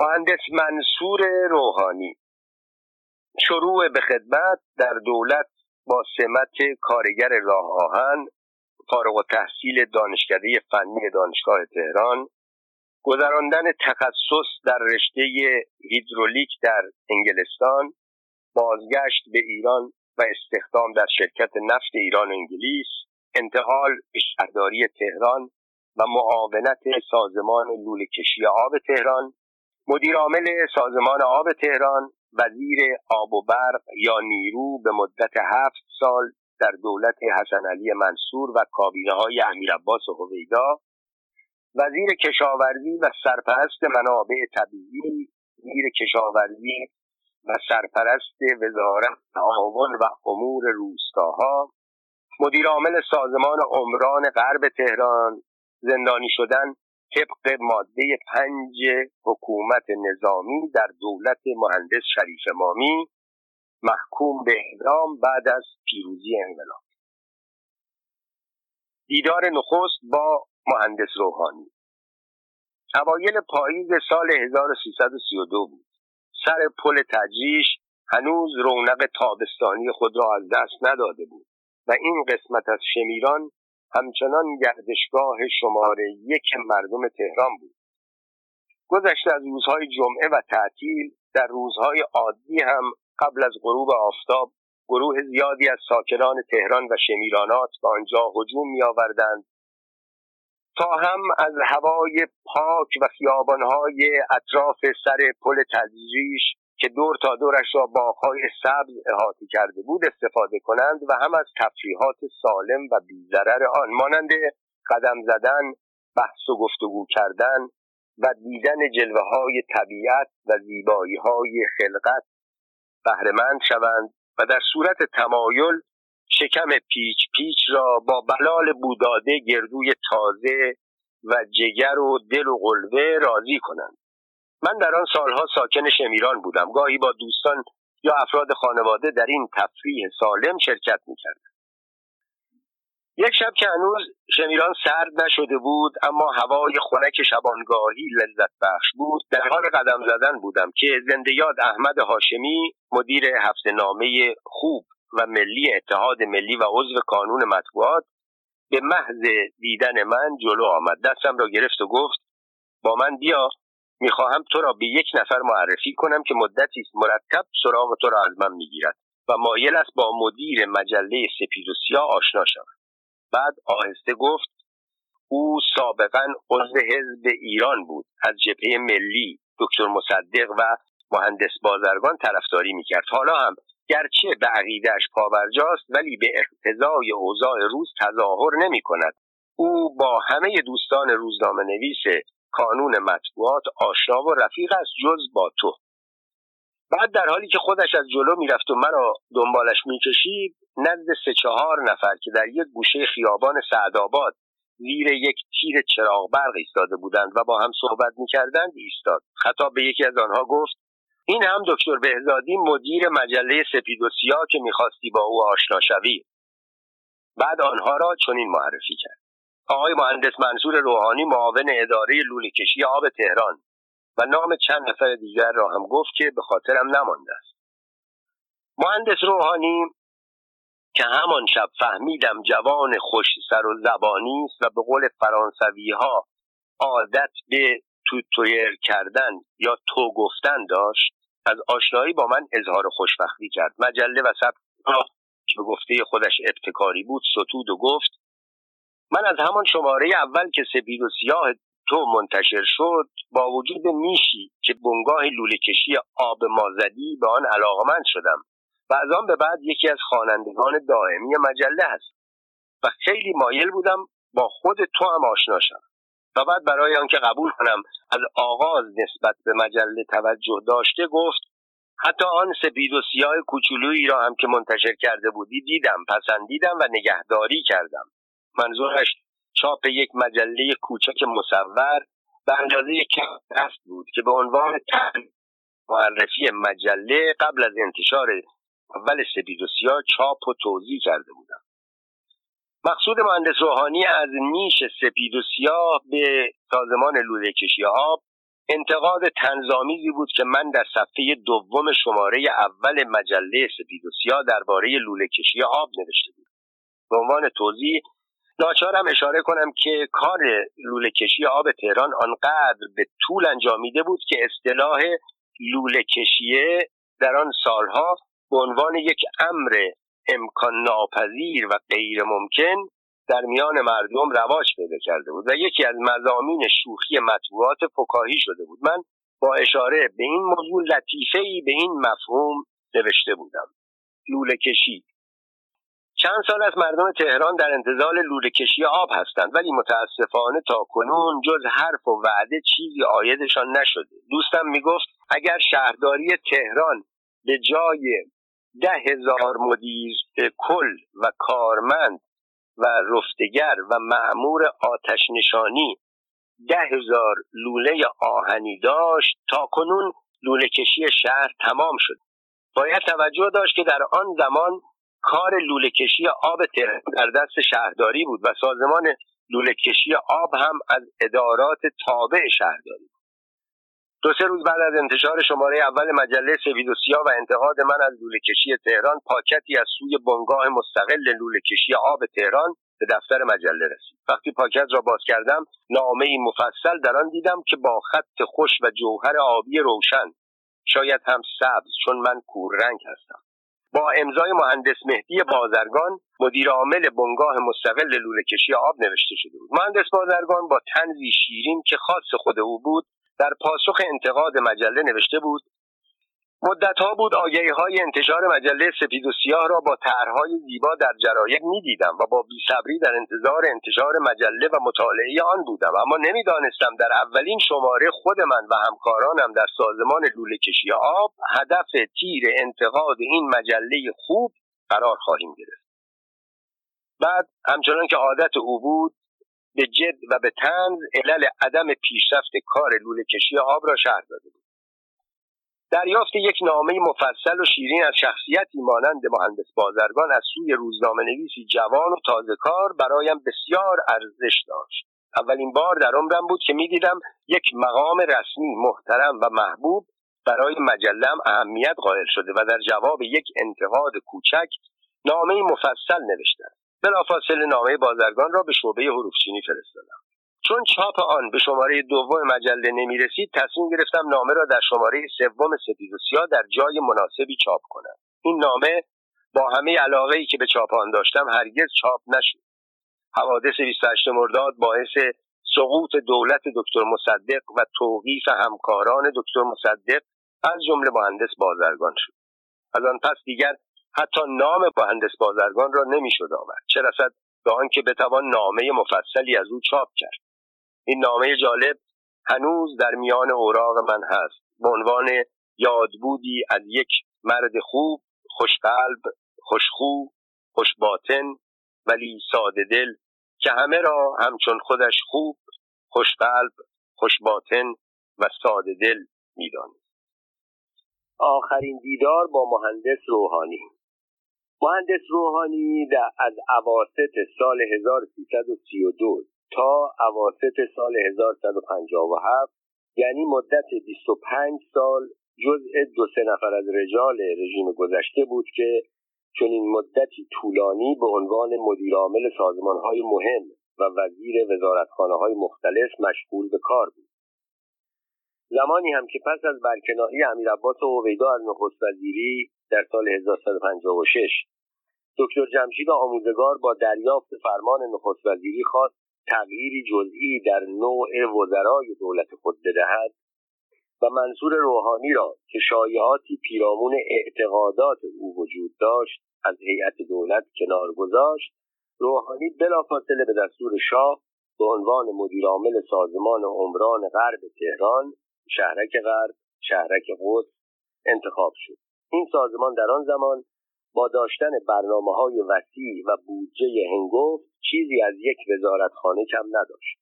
مهندس منصور روحانی. شروع به خدمت در دولت با سمت کارگر راه آهن فارغ و تحصیل دانشکده فنی دانشگاه تهران. گذراندن تخصص در رشته هیدرولیک در انگلستان. بازگشت به ایران و استخدام در شرکت نفت ایران و انگلیس. انتقال به شهرداری تهران و معاونت سازمان لوله کشی آب تهران. مدیر عامل سازمان آب تهران وزیر آب و برق یا نیرو به مدت هفت سال در دولت حسن علی منصور و کابینه های امیر عباس هویدا وزیر کشاورزی و سرپرست منابع طبیعی وزیر کشاورزی و سرپرست وزارت تعاون و امور روستاها مدیر عامل سازمان عمران غرب تهران زندانی شدن طبق ماده پنج حکومت نظامی در دولت مهندس شریف مامی محکوم به اعدام بعد از پیروزی انقلاب. دیدار نخست با مهندس روحانی. اوایل پاییز سال 1332 بود. سر پل تجریش هنوز رونق تابستانی خود را از دست نداده بود و این قسمت از شمیران همچنان گردشگاه شماره یک مردم تهران بود. گذشته از روزهای جمعه و تعطیل در روزهای عادی هم قبل از غروب آفتاب گروه زیادی از ساکنان تهران و شمیرانات به آنجا هجوم میآوردند. تا هم از هوای پاک و خیابانهای اطراف سر پل تدریج که دور تا دورش را باغهای سبز احاطه کرده بود استفاده کنند و هم از تفریحات سالم و بیزرر آن مانند قدم زدن بحث و گفتگو کردن و دیدن جلوه های طبیعت و زیبایی های خلقت بهرهمند شوند و در صورت تمایل شکم پیچ پیچ را با بلال بوداده گردوی تازه و جگر و دل و قلوه راضی کنند. من در آن سالها ساکن شمیران بودم. گاهی با دوستان یا افراد خانواده در این تفریح سالم شرکت می‌کردم. یک شب که هنوز شمیران سرد نشده بود اما هوای خنک شبانگاهی لذت بخش بود در حال قدم زدن بودم که زنده یاد احمد هاشمی مدیر هفت نامه خوب و ملی اتحاد ملی و عضو کانون مطبوعات به محض دیدن من جلو آمد. دستم را گرفت و گفت با من بیا. می‌خواهم تو را به یک نفر معرفی کنم که مدتی است مرتب سراغ تو را از من می‌گیرد و مایل است با مدیر مجله سپید و آشنا شود بعد آهسته گفت او سابقا عضو حزب ایران بود از جبهه ملی دکتر مصدق و مهندس بازرگان طرفداری می‌کرد. حالا هم گرچه به عقیدهش پاورجاست ولی به اقتضای اوضاع روز تظاهر نمی کند او با همه دوستان روزنامه نویس کانون مطبوعات آشنا و رفیق است جز با تو. بعد در حالی که خودش از جلو می‌رفت و مرا دنبالش می‌کشید نزد سه چهار نفر که در یک گوشه خیابان سعدآباد زیر یک تیر چراغ برق ایستاده بودند و با هم صحبت می‌کردند ایستاد. خطاب به یکی از آنها گفت این هم دکتر بهزادی مدیر مجله سپید و سیاه که می‌خواستی با او آشنا شوی. بعد آنها را چنین معرفی کرد. آقای مهندس منصور روحانی معاون اداره لوله کشی آب تهران و نام چند نفر دیگر را هم گفت که به خاطرم نمانده است. مهندس روحانی که همان شب فهمیدم جوان خوش سر و زبانی است و به قول فرانسوی ها عادت به توتویر کردن یا تو گفتن داشت از آشنایی با من اظهار خوشبختی کرد. مجله و سبک که به گفته خودش ابتکاری بود ستود و گفت من از همان شماره اول که سپید و سیاه تو منتشر شد با وجود میشی که بنگاه لوله کشی آب مازدی به آن علاقمند شدم و از آن به بعد یکی از خوانندگان دائمی مجله هست و خیلی مایل بودم با خود تو هم آشنا شم و بعد برای آنکه قبول کنم از آغاز نسبت به مجله توجه داشته گفت حتی آن سپید و سیاه کوچولویی را هم که منتشر کرده بودی دیدم پسندیدم و نگهداری کردم. منظورش چاپ یک مجله کوچک مصور به اندازه کم دست بود که به عنوان معرفی مجله قبل از انتشار اول سپید و سیاه چاپ و توضیح کرده بودم. مقصود مهندس روحانی از نیش سپید و سیاه به سازمان لوله کشی آب انتقاد تنظامیزی بود که من در صفحه دوم شماره اول مجله سپید و سیاه درباره لوله کشی آب نوشته بود به عنوان توضیح ناچارم اشاره کنم که کار لوله کشی آب تهران آنقدر به طول انجامیده بود که اصطلاح لوله کشیه در آن سالها به عنوان یک امر امکان ناپذیر و غیر ممکن در میان مردم رواج پیدا کرده بود و یکی از مزامین شوخی مطبوعات فکاهی شده بود. من با اشاره به این موضوع لطیفه ای به این مفهوم نوشته بودم. لوله کشی چند سال از مردم تهران در انتظار لوله کشی آب هستند ولی متاسفانه تا کنون جز حرف و وعده چیزی آیدشان نشده. دوستم می‌گفت اگر شهرداری تهران به جای ده هزار مدیر کل و کارمند و رفتگر و معمور آتش نشانی ده هزار لوله آهنی داشت تا کنون لوله کشی شهر تمام شد. باید توجه داشت که در آن زمان کار لوله کشی آب تهران در دست شهرداری بود و سازمان لوله کشی آب هم از ادارات تابع شهرداری دو سه روز بعد از انتشار شماره اول مجله سوید و سیاه و انتقاد من از لوله کشی تهران پاکتی از سوی بنگاه مستقل لوله کشی آب تهران به دفتر مجله رسید. وقتی پاکت را باز کردم نامه ای مفصل در آن دیدم که با خط خوش و جوهر آبی روشن شاید هم سبز چون من کوررنگ هستم. با امضای مهندس مهدی بازرگان مدیر عامل بنگاه مستقل لوله کشی آب نوشته شده بود. مهندس بازرگان با تنزی شیرین که خاص خود او بود در پاسخ انتقاد مجله نوشته بود مدتها بود آگهی های انتشار مجله سپید و سیاه را با طرحهای زیبا در جرایق می‌دیدم و با بیصبری در انتظار انتشار مجله و مطالعه آن بودم. اما نمی‌دانستم در اولین شماره خود من و همکارانم در سازمان لوله کشی آب هدف تیر انتقاد این مجله خوب قرار خواهیم گرفت. بعد همچنان که عادت او بود به جد و به تنز علل عدم پیشرفت کار لوله کشی آب را شهر داده بود. دریافت یک نامه مفصل و شیرین از شخصیتی مانند مهندس بازرگان از سوی روزنامه نویسی جوان و تازه کار برایم بسیار ارزش داشت. اولین بار در عمرم بود که می‌دیدم یک مقام رسمی محترم و محبوب برای مجلم اهمیت قائل شده و در جواب یک انتقاد کوچک نامه مفصل نوشتم. بلافاصله نامه بازرگان را به شعبه حروفچینی فرستادم. چون چاپ آن به شماره دوم مجله نمی رسید تصمیم گرفتم نامه را در شماره سوم سپید در جای مناسبی چاپ کنم. این نامه با همه علاقه ای که به چاپ آن داشتم هرگز چاپ نشد. حوادث 28 مرداد باعث سقوط دولت دکتر مصدق و توقیف همکاران دکتر مصدق از جمله مهندس بازرگان شد. از آن پس دیگر حتی نام مهندس بازرگان را نمی‌شد آورد. چه رسد به آنکه بتوان نامه مفصلی از او چاپ کرد. این نامه جالب هنوز در میان اوراق من هست. به عنوان یادبودی از یک مرد خوب خوشقلب خوشخو خوشباطن ولی ساده دل که همه را همچون خودش خوب خوشقلب خوشباطن و ساده دل می‌دانست. آخرین دیدار با مهندس روحانی. مهندس روحانی در از اواسط سال 1332 تا اواسط سال 1157 یعنی مدت 25 سال جزء دو سه نفر از رجال رژیم گذشته بود که چون این مدتی طولانی به عنوان مدیرعامل سازمانهای مهم و وزیر وزارتخانه های مختلف مشغول به کار بود. زمانی هم که پس از برکناری امیر عباس هویدا از نخست وزیری در سال 1156 دکتر جمشید آموزگار با دریافت فرمان نخست وزیری خواست تغییری جزئی در نوع وزرای دولت خود بدهد و منصور روحانی را که شایعاتی پیرامون اعتقادات او وجود داشت از هیئت دولت کنار گذاشت روحانی بلافاصله به دستور شاه به عنوان مدیرعامل سازمان عمران غرب تهران شهرک غرب شهرک قدس انتخاب شد. این سازمان در آن زمان با داشتن برنامه های وسیع و بودجه هنگفت چیزی از یک وزارتخانه کم نداشت.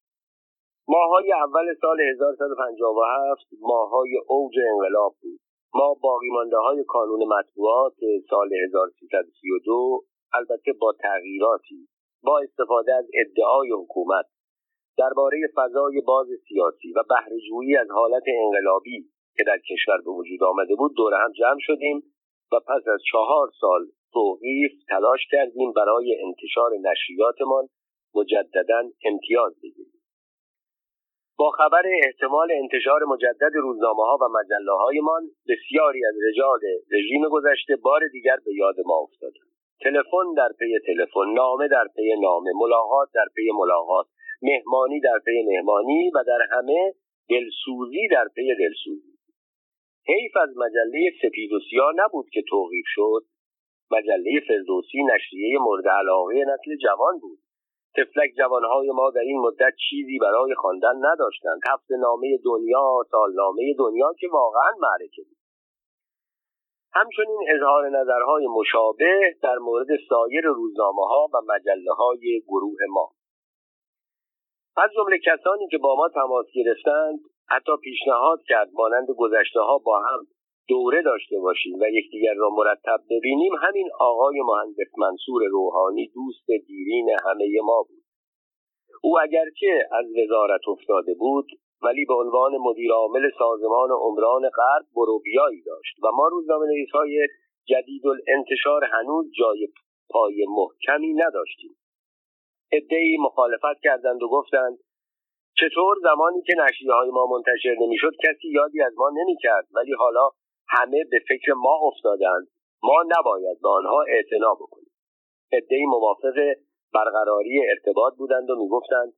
ماهای اول سال 1157 ماهای اوج انقلاب بود. ما باقی مانده های کانون مطبوعات سال 1332 البته با تغییراتی با استفاده از ادعای حکومت درباره فضای باز سیاسی و بهرهجویی از حالت انقلابی که در کشور به وجود آمده بود دور هم جمع شدیم. و پس از چهار سال توقیف تلاش کردیم برای انتشار نشریاتمان مجددا امتیاز بگیریم. با خبر احتمال انتشار مجدد روزنامه ها و مجله هایمان بسیاری از رجال رژیم گذشته بار دیگر به یاد ما افتادند. تلفن در پی تلفن نامه در پی نامه ملاقات در پی ملاقات مهمانی در پی مهمانی و در همه دلسوزی در پی دلسوزی. حیف از مجله سپید و سیاه نبود که توقیف شد. مجله فردوسی نشریه مورد علاقه نسل جوان بود. طفلک جوانهای ما در این مدت چیزی برای خواندن نداشتند. هفته نامه دنیا سالنامه دنیا که واقعا معرکه بود. همچنین اظهار نظرهای مشابه در مورد سایر روزنامه ها و مجله های گروه ما. از جمله کسانی که با ما تماس گرفتند حتی پیشنهاد کرد مانند گذشته ها با هم دوره داشته باشیم و یکدیگر را مرتب ببینیم همین آقای مهندس منصور روحانی دوست دیرین همه ما بود. او اگرچه از وزارت افتاده بود ولی به عنوان مدیر عامل سازمان عمران غرب بروبیایی داشت و ما روزنامه های جدید الانتشار هنوز جای پای محکمی نداشتیم. ادهی مخالفت کردند و گفتند چطور زمانی که نشریه های ما منتشر نمی‌شد کسی یادی از ما نمی‌کرد ولی حالا همه به فکر ما افتادند. ما نباید به آنها اعتنا بکنیم. عدهای موافق برقراری ارتباط بودند و می‌گفتند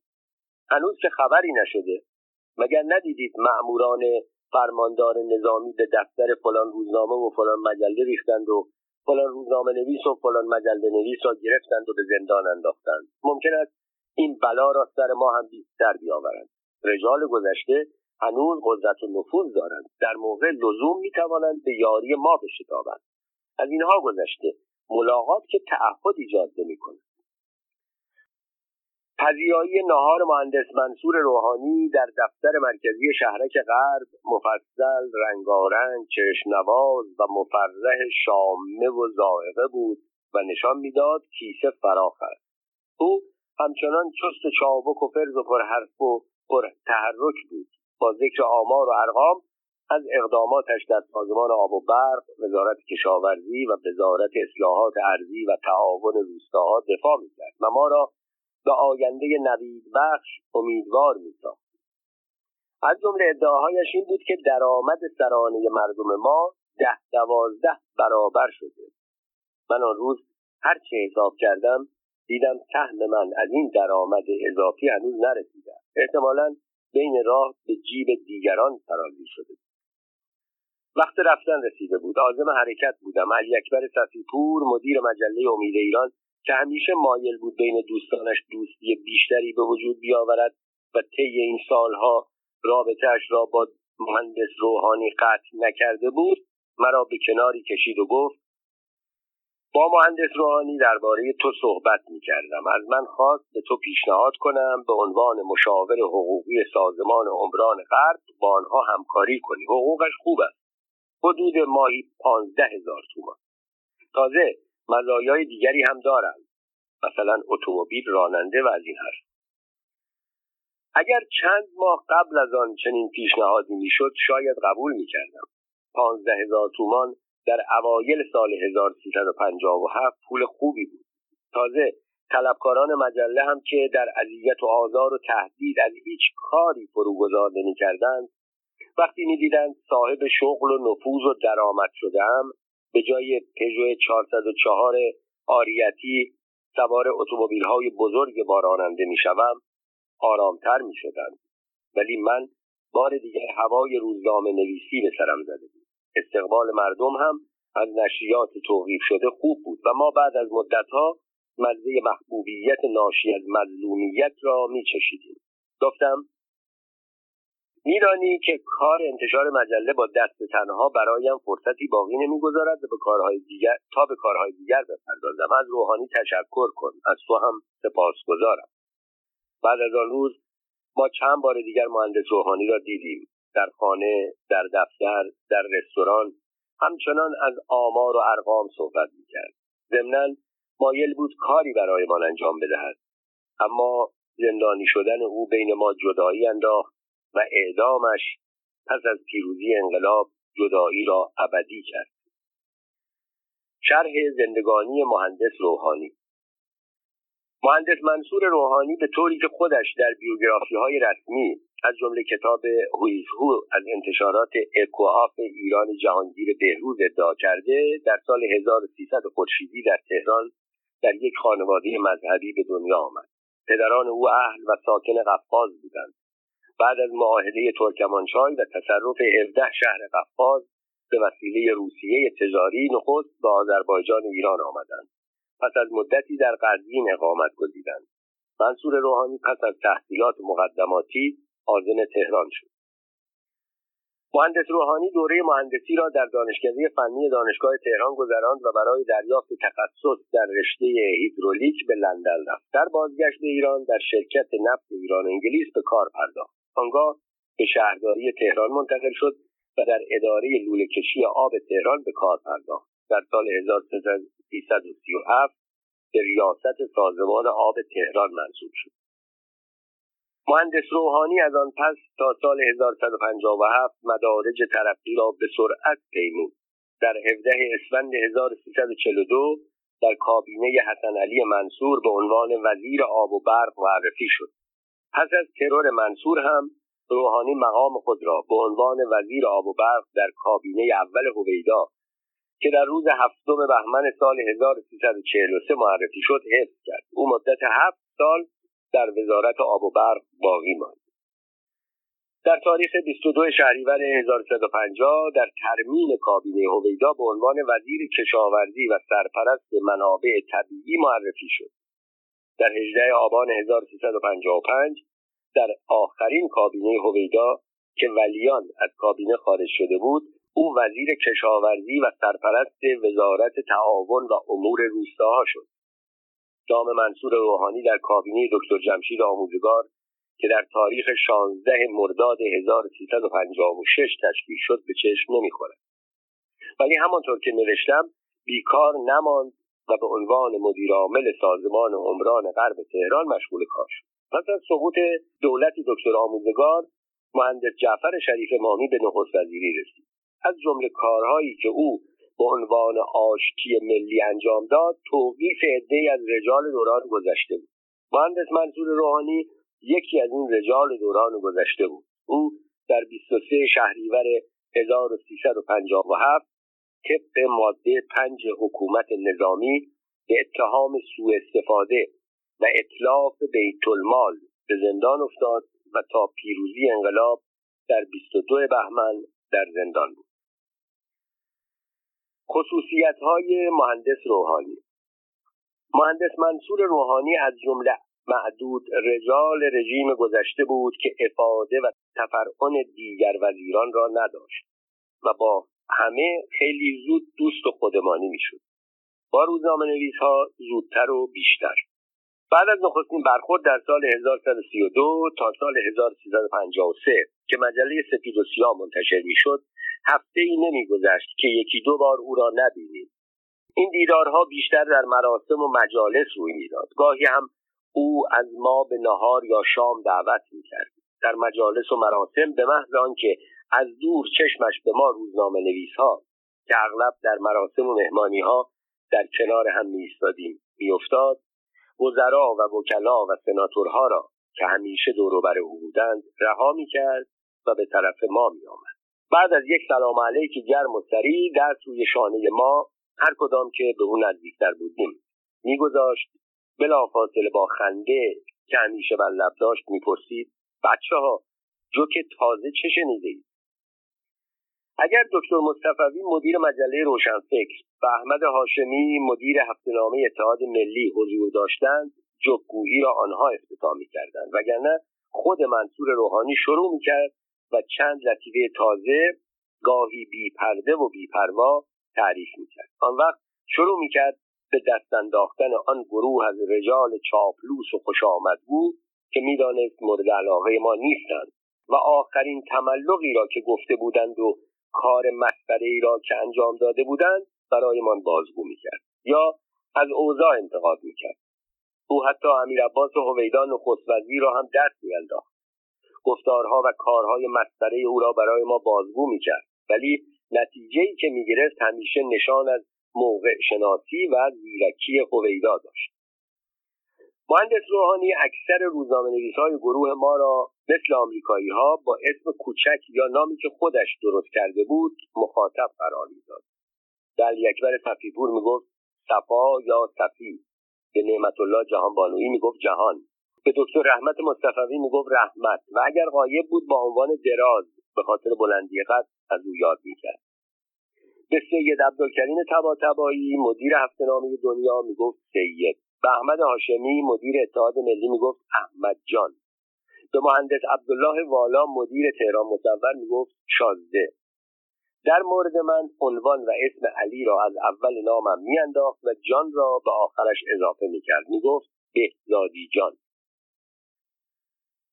هنوز که خبری نشده مگر ندیدید مأموران فرماندار نظامی به دفتر فلان روزنامه و فلان مجله ریختند و فلان روزنامه نویس و فلان مجله نویس را گرفتند و به زندان انداختند؟ ممکن است این بلا را سر ما هم بیشتر بیاورند. رجال گذشته هنوز قدرت و نفوذ دارند. در موقع لزوم می‌توانند به یاری ما بشتابند. از اینها گذشته ملاقات که تعهد ایجاد نمی‌کند. پذیرایی نهار مهندس منصور روحانی در دفتر مرکزی شهرک غرب مفصل رنگارنگ چشمنواز و مفرح شامه و زائقه بود و نشان می‌داد کیسه فراخ است. او همچنان چست و چابک و فرز و پرحرف و پرتحرک بود. با ذکر آمار و ارقام از اقداماتش در سازمان آب و برق وزارت کشاورزی و وزارت اصلاحات ارزی و تعاون روستاها دفاع می‌کرد و ما را به آینده نوید بخش امیدوار میساخت. از جمله ادعاهایش این بود که درآمد سرانه مردم ما ده دوازده برابر شده. من آن روز هر چه حساب کردم دیدم سهم من از این درآمد اضافی هنوز نرسیده احتمالا بین راه به جیب دیگران سرازیر شده وقت رفتن رسیده بود. آزم حرکت بودم. علی اکبر صفیپور مدیر مجله امید ایران که همیشه مایل بود بین دوستانش دوستی بیشتری به وجود بیاورد و طی این سالها رابطهاش را با مهندس روحانی قطع نکرده بود مرا به کناری کشید و گفت با مهندس روحانی درباره تو صحبت می کردم از من خواست به تو پیشنهاد کنم به عنوان مشاور حقوقی سازمان عمران غرب با آنها همکاری کنی. حقوقش خوب است. حدود ماهی پانزده هزار تومان. تازه مزایای دیگری هم دارند. مثلا اتومبیل راننده و از این حرف. اگر چند ماه قبل از آن چنین پیشنهادی می‌شد شاید قبول می‌کردم. پانزده هزار تومان در اوایل سال 1357 پول خوبی بود. تازه طلبکاران مجله هم که در اذیت و آزار و تهدید از هیچ کاری فروگذار نمی‌کردند وقتی می‌دیدند صاحب شغل و نفوذ و درآمد شدهام به جای پژو 404 آریتی سوار اتومبیل های بزرگ با راننده می‌شوم آرامتر می‌شدند. ولی من بار دیگر هوای روزنامه نویسی به سرم زده بود. استقبال مردم هم از نشریات توقیف شده خوب بود و ما بعد از مدتها مزه محبوبیت ناشی از مظلومیت را میچشیدیم. گفتم میدانی که کار انتشار مجله با دست تنها برایم فرصتی باقی نمی‌گذارد به کارهای دیگر تا به کارهای دیگر بپردازم. از روحانی تشکر کن. از تو هم سپاسگزارم. بعد از آن روز ما چند بار دیگر مهندس روحانی را دیدیم. در خانه در دفتر در رستوران همچنان از آمار و ارقام صحبت می‌کرد. ضمنا مایل بود کاری برایمان انجام بدهد. اما زندانی شدن او بین ما جدایی انداخت و اعدامش پس از پیروزی انقلاب جدایی را ابدی کرد. شرح زندگانی مهندس روحانی مهندس منصور روحانی به طوری که خودش در بیوگرافی های رسمی از جمله کتاب هویزهو از انتشارات اکواف ایران جهانگیر بهروز ادعا کرده در سال 1300 خورشیدی در تهران در یک خانواده مذهبی به دنیا آمد. پدران او اهل و ساکن قفقاز بودند. بعد از معاهده ترکمانچای و تصرف 17 شهر قفقاز به وسیله روسیه تجاری نخست به آذربایجان ایران آمدند. پس از مدتی در قزوین اقامت گزیدند. منصور روحانی پس از تحصیلات مقدماتی آزم تهران شد. مهندس روحانی دوره مهندسی را در دانشکده فنی دانشگاه تهران گذراند و برای دریافت تخصص در رشته هیدرولیک به لندن رفت. در بازگشت به ایران در شرکت نفت ایران انگلیس به کار پرداخت. آنگاه به شهرداری تهران منتقل شد و در اداره لوله کشی آب تهران به کار پرداخت. در سال 1337 به ریاست سازمان آب تهران منصوب شد. مهندس روحانی از آن پس تا سال 1157 مدارج ترقی را به سرعت پیمود. در 17 اسفند 1342 در کابینه حسن علی منصور به عنوان وزیر آب و برق معرفی شد. پس از ترور منصور هم روحانی مقام خود را به عنوان وزیر آب و برق در کابینه اول هویدا که در روز هفتم بهمن سال 1343 معرفی شد حفظ کرد. او مدت هفت سال در وزارت آب و برق باقی ماند. در تاریخ 22 شهریور 1350 در ترمیم کابینه هویدا به عنوان وزیر کشاورزی و سرپرست منابع طبیعی معرفی شد. در 18 آبان 1355 در آخرین کابینه هویدا که ولیان از کابینه خارج شده بود او وزیر کشاورزی و سرپرست وزارت تعاون و امور روستاها شد. دام منصور روحانی در کابینه دکتر جمشید آموزگار که در تاریخ 16 مرداد 1356 تشکیل شد به چشم نمی‌خورد. ولی همانطور که نوشتم بیکار نماند و به عنوان مدیرعامل سازمان عمران غرب تهران مشغول کار شد. پس از سقوط دولت دکتر آموزگار مهندس جعفر شریف مامی به نخست وزیری رسید. از جمله کارهایی که او به عنوان آشتی ملی انجام داد توقیف عدهای از رجال دوران گذشته بود. مهندس منصور روحانی یکی از این رجال دوران گذشته بود. او در 23 شهریور 1357 طبق ماده پنج حکومت نظامی به اتهام سوء استفاده و اطلاف بیت المال به زندان افتاد و تا پیروزی انقلاب در 22 بهمن در زندان بود. خصوصیت های مهندس روحانی. مهندس منصور روحانی از جمله معدود رجال رژیم گذشته بود که افاده و تفرعن دیگر وزیران را نداشت و با همه خیلی زود دوست و خودمانی می‌شد. با روزنامه نویس ها زودتر و بیشتر. بعد از نخستین برخورد در سال 1132 تا سال 1353 که مجله سپید و سیاه منتشر می‌شد هفته ای نمیگذشت که یکی دو بار او را نبینیم. این دیدارها بیشتر در مراسم و مجالس روی می‌داد. گاهی هم او از ما به نهار یا شام دعوت می‌کرد. در مجالس و مراسم به محض آنکه از دور چشمش به ما روزنامه نویس ها که اغلب در مراسم و مهمانی ها در کنار هم میایستادیم میافتاد وزرا و وکلا و سناتورها را که همیشه دوروبر او بودند رها می‌کرد و به طرف ما میآمد. بعد از یک سلام علیک گرم و سریع در سوی شانه ما هر کدام که به او نزدیکتر بودیم. میگذاشت بلافاصله با خنده که همیشه بر لب داشت می‌پرسید بچه ها جوک تازه چه شنیده اگر دکتر مصطفوی مدیر مجله روشنفکر و احمد هاشمی مدیر هفتهنامه اتحاد ملی حضور داشتند جوکگویی را آنها افتتاح می‌کردند وگرنه خود منصور روحانی شروع می‌کرد و چند لطیفه تازه گاهی بی پرده و بی پروا تعریف می‌کرد. آن وقت شروع می‌کرد به دست انداختن آن گروه از رجال چاپلوس و خوش بود که می‌دانست مورد علاقه ما نیستند و آخرین تملقی را که گفته بودند و کار مسخره ای را که انجام داده بودند برایمان بازگو می‌کرد یا از اوضاع انتقاد می‌کرد. او حتی امیر عباس هویدا نخست وزیر را هم دست میانداخت. گفتارها و کارهای مسخره او را برای ما بازگو می‌کرد. ولی نتیجه ای که می‌گرفت همیشه نشان از موقع شناسی و زیرکی هویدا داشت. مهندس روحانی اکثر روزنامه نویس های گروه ما را مثل آمریکایی ها با اسم کوچک یا نامی که خودش درست کرده بود مخاطب قرار می‌داد. در یکبر صفیپور می‌گفت صفا یا صفی. به نعمت الله جهان بانویی می‌گفت جهان. به دکتر رحمت مصطفی می‌گفت رحمت و اگر غایب بود با عنوان دراز به خاطر بلندی قد از او یاد می‌کرد. به سید عبدالکریم تباتبایی مدیر هفته نامه دنیا می‌گفت سید. به احمد هاشمی مدیر اتحاد ملی می‌گفت احمد جان. به مهندس عبدالله والا مدیر تهران مصور می‌گفت شازده. در مورد من عنوان و اسم علی را از اول نامم میانداخت و جان را به آخرش اضافه می‌کرد. می‌گفت بهزادی جان.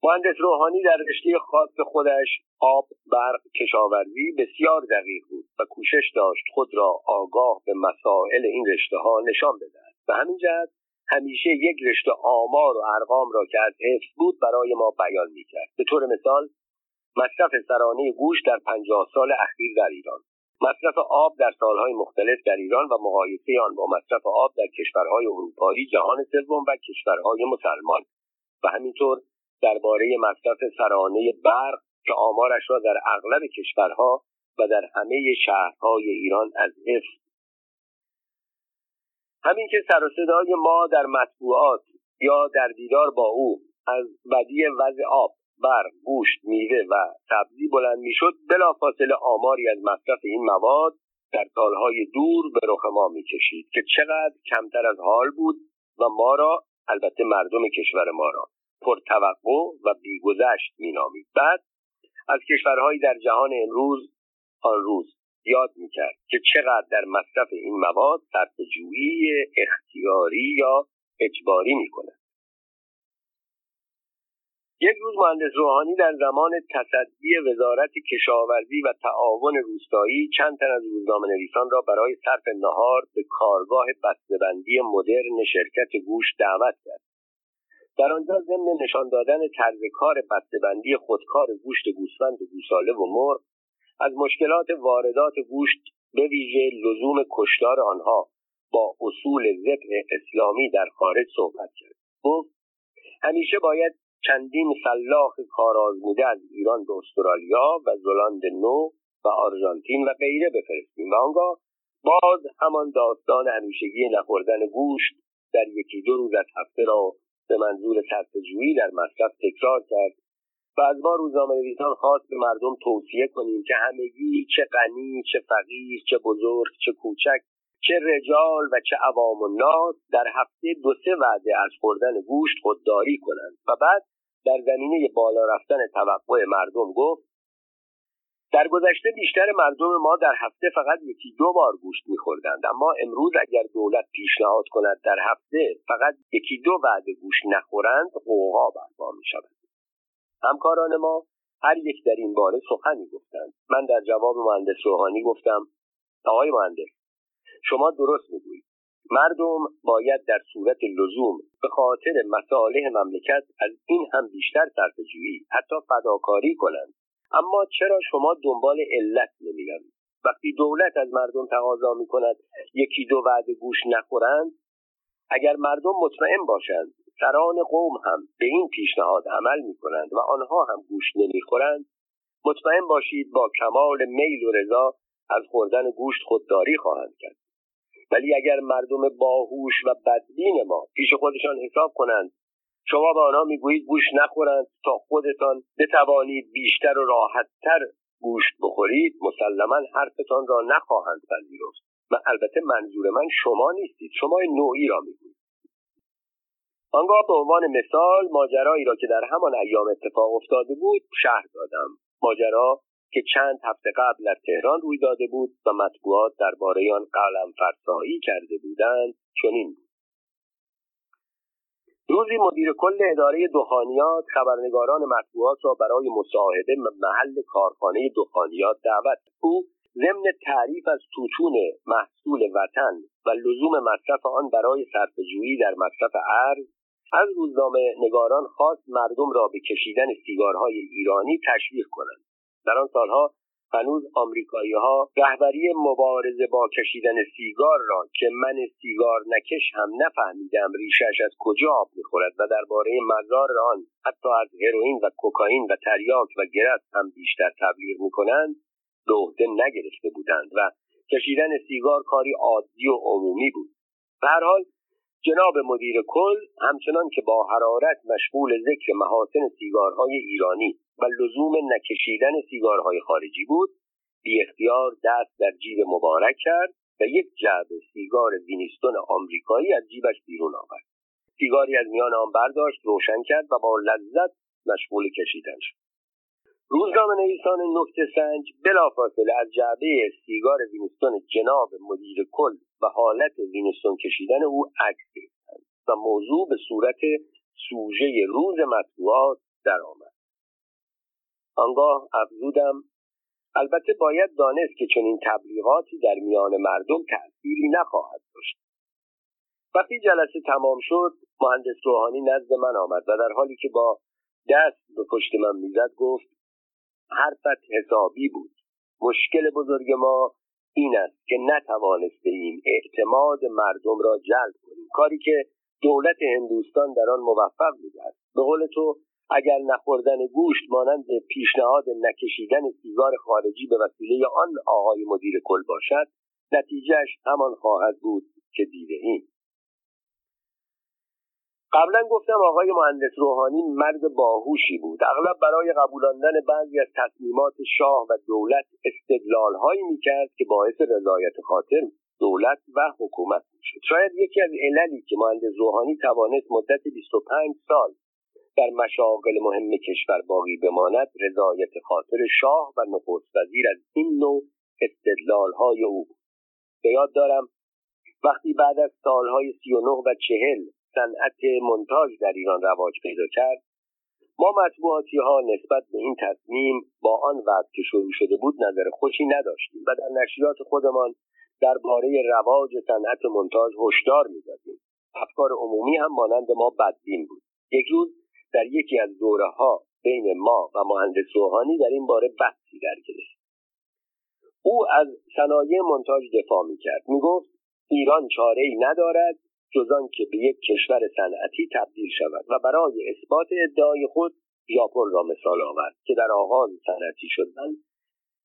مهندس روحانی در رشته خاص خودش آب برق کشاورزی بسیار دقیق بود و کوشش داشت خود را آگاه به مسائل این رشته ها نشان بدهد. به همین جهت همیشه یک رشته آمار و ارقام را که از حفظ بود برای ما بیان می‌کرد. به طور مثال مصرف سرانه گوش در پنجاه سال اخیر در ایران مصرف آب در سالهای مختلف در ایران و مقایسه آن با مصرف آب در کشورهای اروپایی جهان سوم و کشورهای مسلمان. و همینطور درباره مصرف سرانه برق که آمارش را در اغلب کشورها و در همه شهرهای ایران از حفظ. همین که سر و صدای ما در مطبوعات یا در دیدار با او از بدی وضع آب برق گوشت میوه و سبزی بلند می‌شد بلافاصله آماری از مصرف این مواد در سالهای دور به رخ ما می‌کشید که چقدر کمتر از حال بود و ما را البته مردم کشور ما را. پرتوقع و بیگذشت مینامید. بعد از کشورهایی در جهان امروز آن روز یاد می‌کرد که چقدر در مصرف این مواد صرفهجویی اختیاری یا اجباری می‌کند. یک روز مهندس روحانی در زمان تصدی وزارت کشاورزی و تعاون روستایی چند تن از روزنامه نویسان را برای صرف نهار به کارگاه بستهبندی مدرن شرکت گوش دعوت کرد. در آنجا ضمن نشان دادن طرز کار بستهبندی خودکار گوشت گوسفند و گوساله و مرغ از مشکلات واردات گوشت به ویژه لزوم کشتار آنها با اصول ذبح اسلامی در خارج صحبت کرد. گفت همیشه باید چندین سلاخ کارآزموده از ایران به استرالیا و زلاند نو و آرژانتین و غیره بفرستیم و آنگاه باز همان داستان همیشگی نخوردن گوشت در یکی دو روز از هفته را به منظور صرفهجویی در مصرف تکرار کرد و از ما روزنامه نویسان خواست به مردم توصیه کنیم که همگی چه غنی چه فقیر چه بزرگ چه کوچک چه رجال و چه عوام و ناس در هفته دو سه وعده از خوردن گوشت خودداری کنند. و بعد در زمینه بالا رفتن توقع مردم گفت در گذشته بیشتر مردم ما در هفته فقط یکی دو بار گوشت میخوردند. اما امروز اگر دولت پیشنهاد کند در هفته فقط یکی دو وعده گوشت نخورند قوقا برپا می‌شود همکاران ما هر یک در این باره سخنی گفتند. من در جواب مهندس روحانی گفتم آقای مهندس شما درست می‌گویید. مردم باید در صورت لزوم به خاطر مصالح مملکت از این هم بیشتر صرفهجویی حتی فداکاری کنند. اما چرا شما دنبال علت نمی‌روید؟ وقتی دولت از مردم تقاضا می‌کند یکی دو وعده گوش نخورند اگر مردم مطمئن باشند سران قوم هم به این پیشنهاد عمل می کنند و آنها هم گوش نمی‌خورند مطمئن باشید با کمال میل و رضا از خوردن گوشت خودداری خواهند کرد. ولی اگر مردم باهوش و بدبین ما پیش خودشان حساب کنند شما به آنها می‌گویید گوش نخورند تا خودتان بتوانید بیشتر و راحتتر گوشت بخورید مسلما حرفتان را نخواهند پذیرفت و البته منظور من شما نیستید شما نوعی را می‌گویید. آنگاه به عنوان مثال ماجرایی را که در همان ایام اتفاق افتاده بود شهر دادم. ماجرا که چند هفته قبل در تهران روی داده بود و مطبوعات درباره آن قلم فرسایی کرده بودند چنین بود. روزی مدیر کل اداره دخانیات خبرنگاران مطبوعات را برای مصاحبه محل کارخانه دخانیات دعوت او ضمن تعریف از توتون محصول وطن و لزوم مصرف آن برای صرفهجویی در مصرف ارز از روزنامه نگاران خواست مردم را به کشیدن سیگارهای ایرانی تشویق کنند. در آن سالها هنوز آمریکایی ها رهبری مبارزه با کشیدن سیگار را که من سیگار نکش هم نفهمیدم ریشش از کجا آب می‌خورد و درباره مزار آن حتی از هروئین و کوکائین و تریاک و گرد هم بیشتر تبلیغ می‌کنند به عهده نگرفته بودند و کشیدن سیگار کاری عادی و عمومی بود. به هر حال جناب مدیر کل همچنان که با حرارت مشغول ذکر محاسن سیگارهای ایرانی و لزوم نکشیدن سیگارهای خارجی بود بی اختیار دست در جیب مبارک کرد و یک جعبه سیگار وینیستون آمریکایی از جیبش بیرون آورد. سیگاری از میان آن برداشت روشن کرد و با لذت مشغول کشیدن شد. روزنامه نویسان نکته سنج بلافاصله از جعبه سیگار وینستون جناب مدیر کل و حالت وینستون کشیدن او عکس گرفتند و موضوع به صورت سوژه روز مطبوعات درآمد. آنگاه افزودم البته باید دانست که چنین تبلیغاتی در میان مردم تأثیری نخواهد داشت. وقتی جلسه تمام شد مهندس روحانی نزد من آمد و در حالی که با دست به پشت من می‌زد گفت حرفت حسابی بود. مشکل بزرگ ما این است که نتوانسته ایم اعتماد مردم را جلب کنیم. کاری که دولت هندوستان در آن موفق بوده است. به قول تو اگر نخوردن گوشت مانند پیشنهاد نکشیدن سیگار خارجی به وسیله آن آقای مدیر کل باشد نتیجهش همان خواهد بود که دیده ایم. قبلا گفتم آقای مهندس روحانی مرد باهوشی بود. اغلب برای قبولاندن بعضی از تصمیمات شاه و دولت استدلالهایی می‌کرد که باعث رضایت خاطر دولت و حکومت می‌شد. شاید یکی از عللی که مهندس روحانی توانست مدت 25 سال در مشاغل مهم کشور باقی بماند رضایت خاطر شاه و نخست وزیر از این نوع استدلالهای او به یاد دارم وقتی بعد از سالهای سی و و چهل صنعت منتاج در ایران رواج پیدا کرد. ما مطبوعاتی ها نسبت به این تصمیم با آن وقت که شروع شده بود نظر خوشی نداشتیم و در نشریات خودمان درباره رواج صنعت منتاج هشدار می‌دادیم. افکار عمومی هم مانند ما بدبین بود. یک روز در یکی از دوره ها بین ما و مهندس روحانی در این باره بحثی در گرفت او از صنایع منتاج دفاع می کرد ایران چاره ای ندارد جز که به یک کشور صنعتی تبدیل شود و برای اثبات ادعای خود ژاپن را مثال آورد که در آغاز صنعتی شدن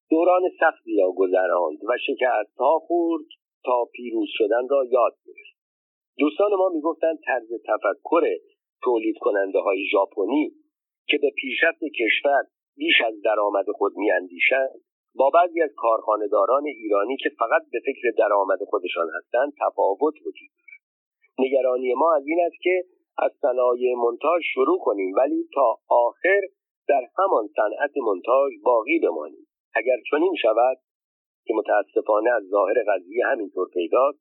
دوران سختی را گذراند و شکستها خورد تا پیروز شدن را یاد گرفت. دوستان ما می‌گفتند طرز تفکر تولید کننده های ژاپنی که به پیشرفت کشور بیش از درآمد خود میاندیشند با بعضی از کارخانهداران ایرانی که فقط به فکر درآمد خودشان هستند تفاوت وجود نگرانی ما از این است که از صنایع منتاج شروع کنیم ولی تا آخر در همان صنعت منتاج باقی بمانیم. اگر چنین شود که متاسفانه از ظاهر قضیه همینطور پیداست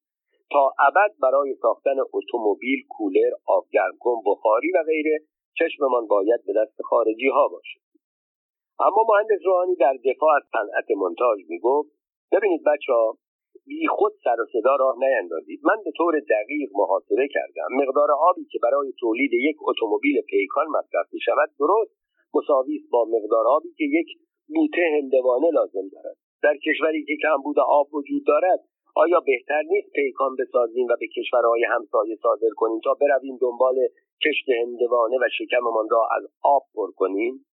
تا ابد برای ساختن اتومبیل کولر آبگرمکن بخاری و غیره چشممان باید به دست خارجی ها باشد. اما مهندس روحانی در دفاع از صنعت منتاج می‌گفت ببینید بچه ها بی خود سر و صدا راه نیندازید. من به طور دقیق محاسبه کردم. مقدار آبی که برای تولید یک اتومبیل پیکان مصرف می شود درست مساوی است با مقدار آبی که یک بوته هندوانه لازم دارد. در کشوری که کمبود آب وجود دارد آیا بهتر نیست پیکان بسازیم و به کشورهای همسایه صادر کنیم تا برویم دنبال کشت هندوانه و شکممان را از آب پر کنیم؟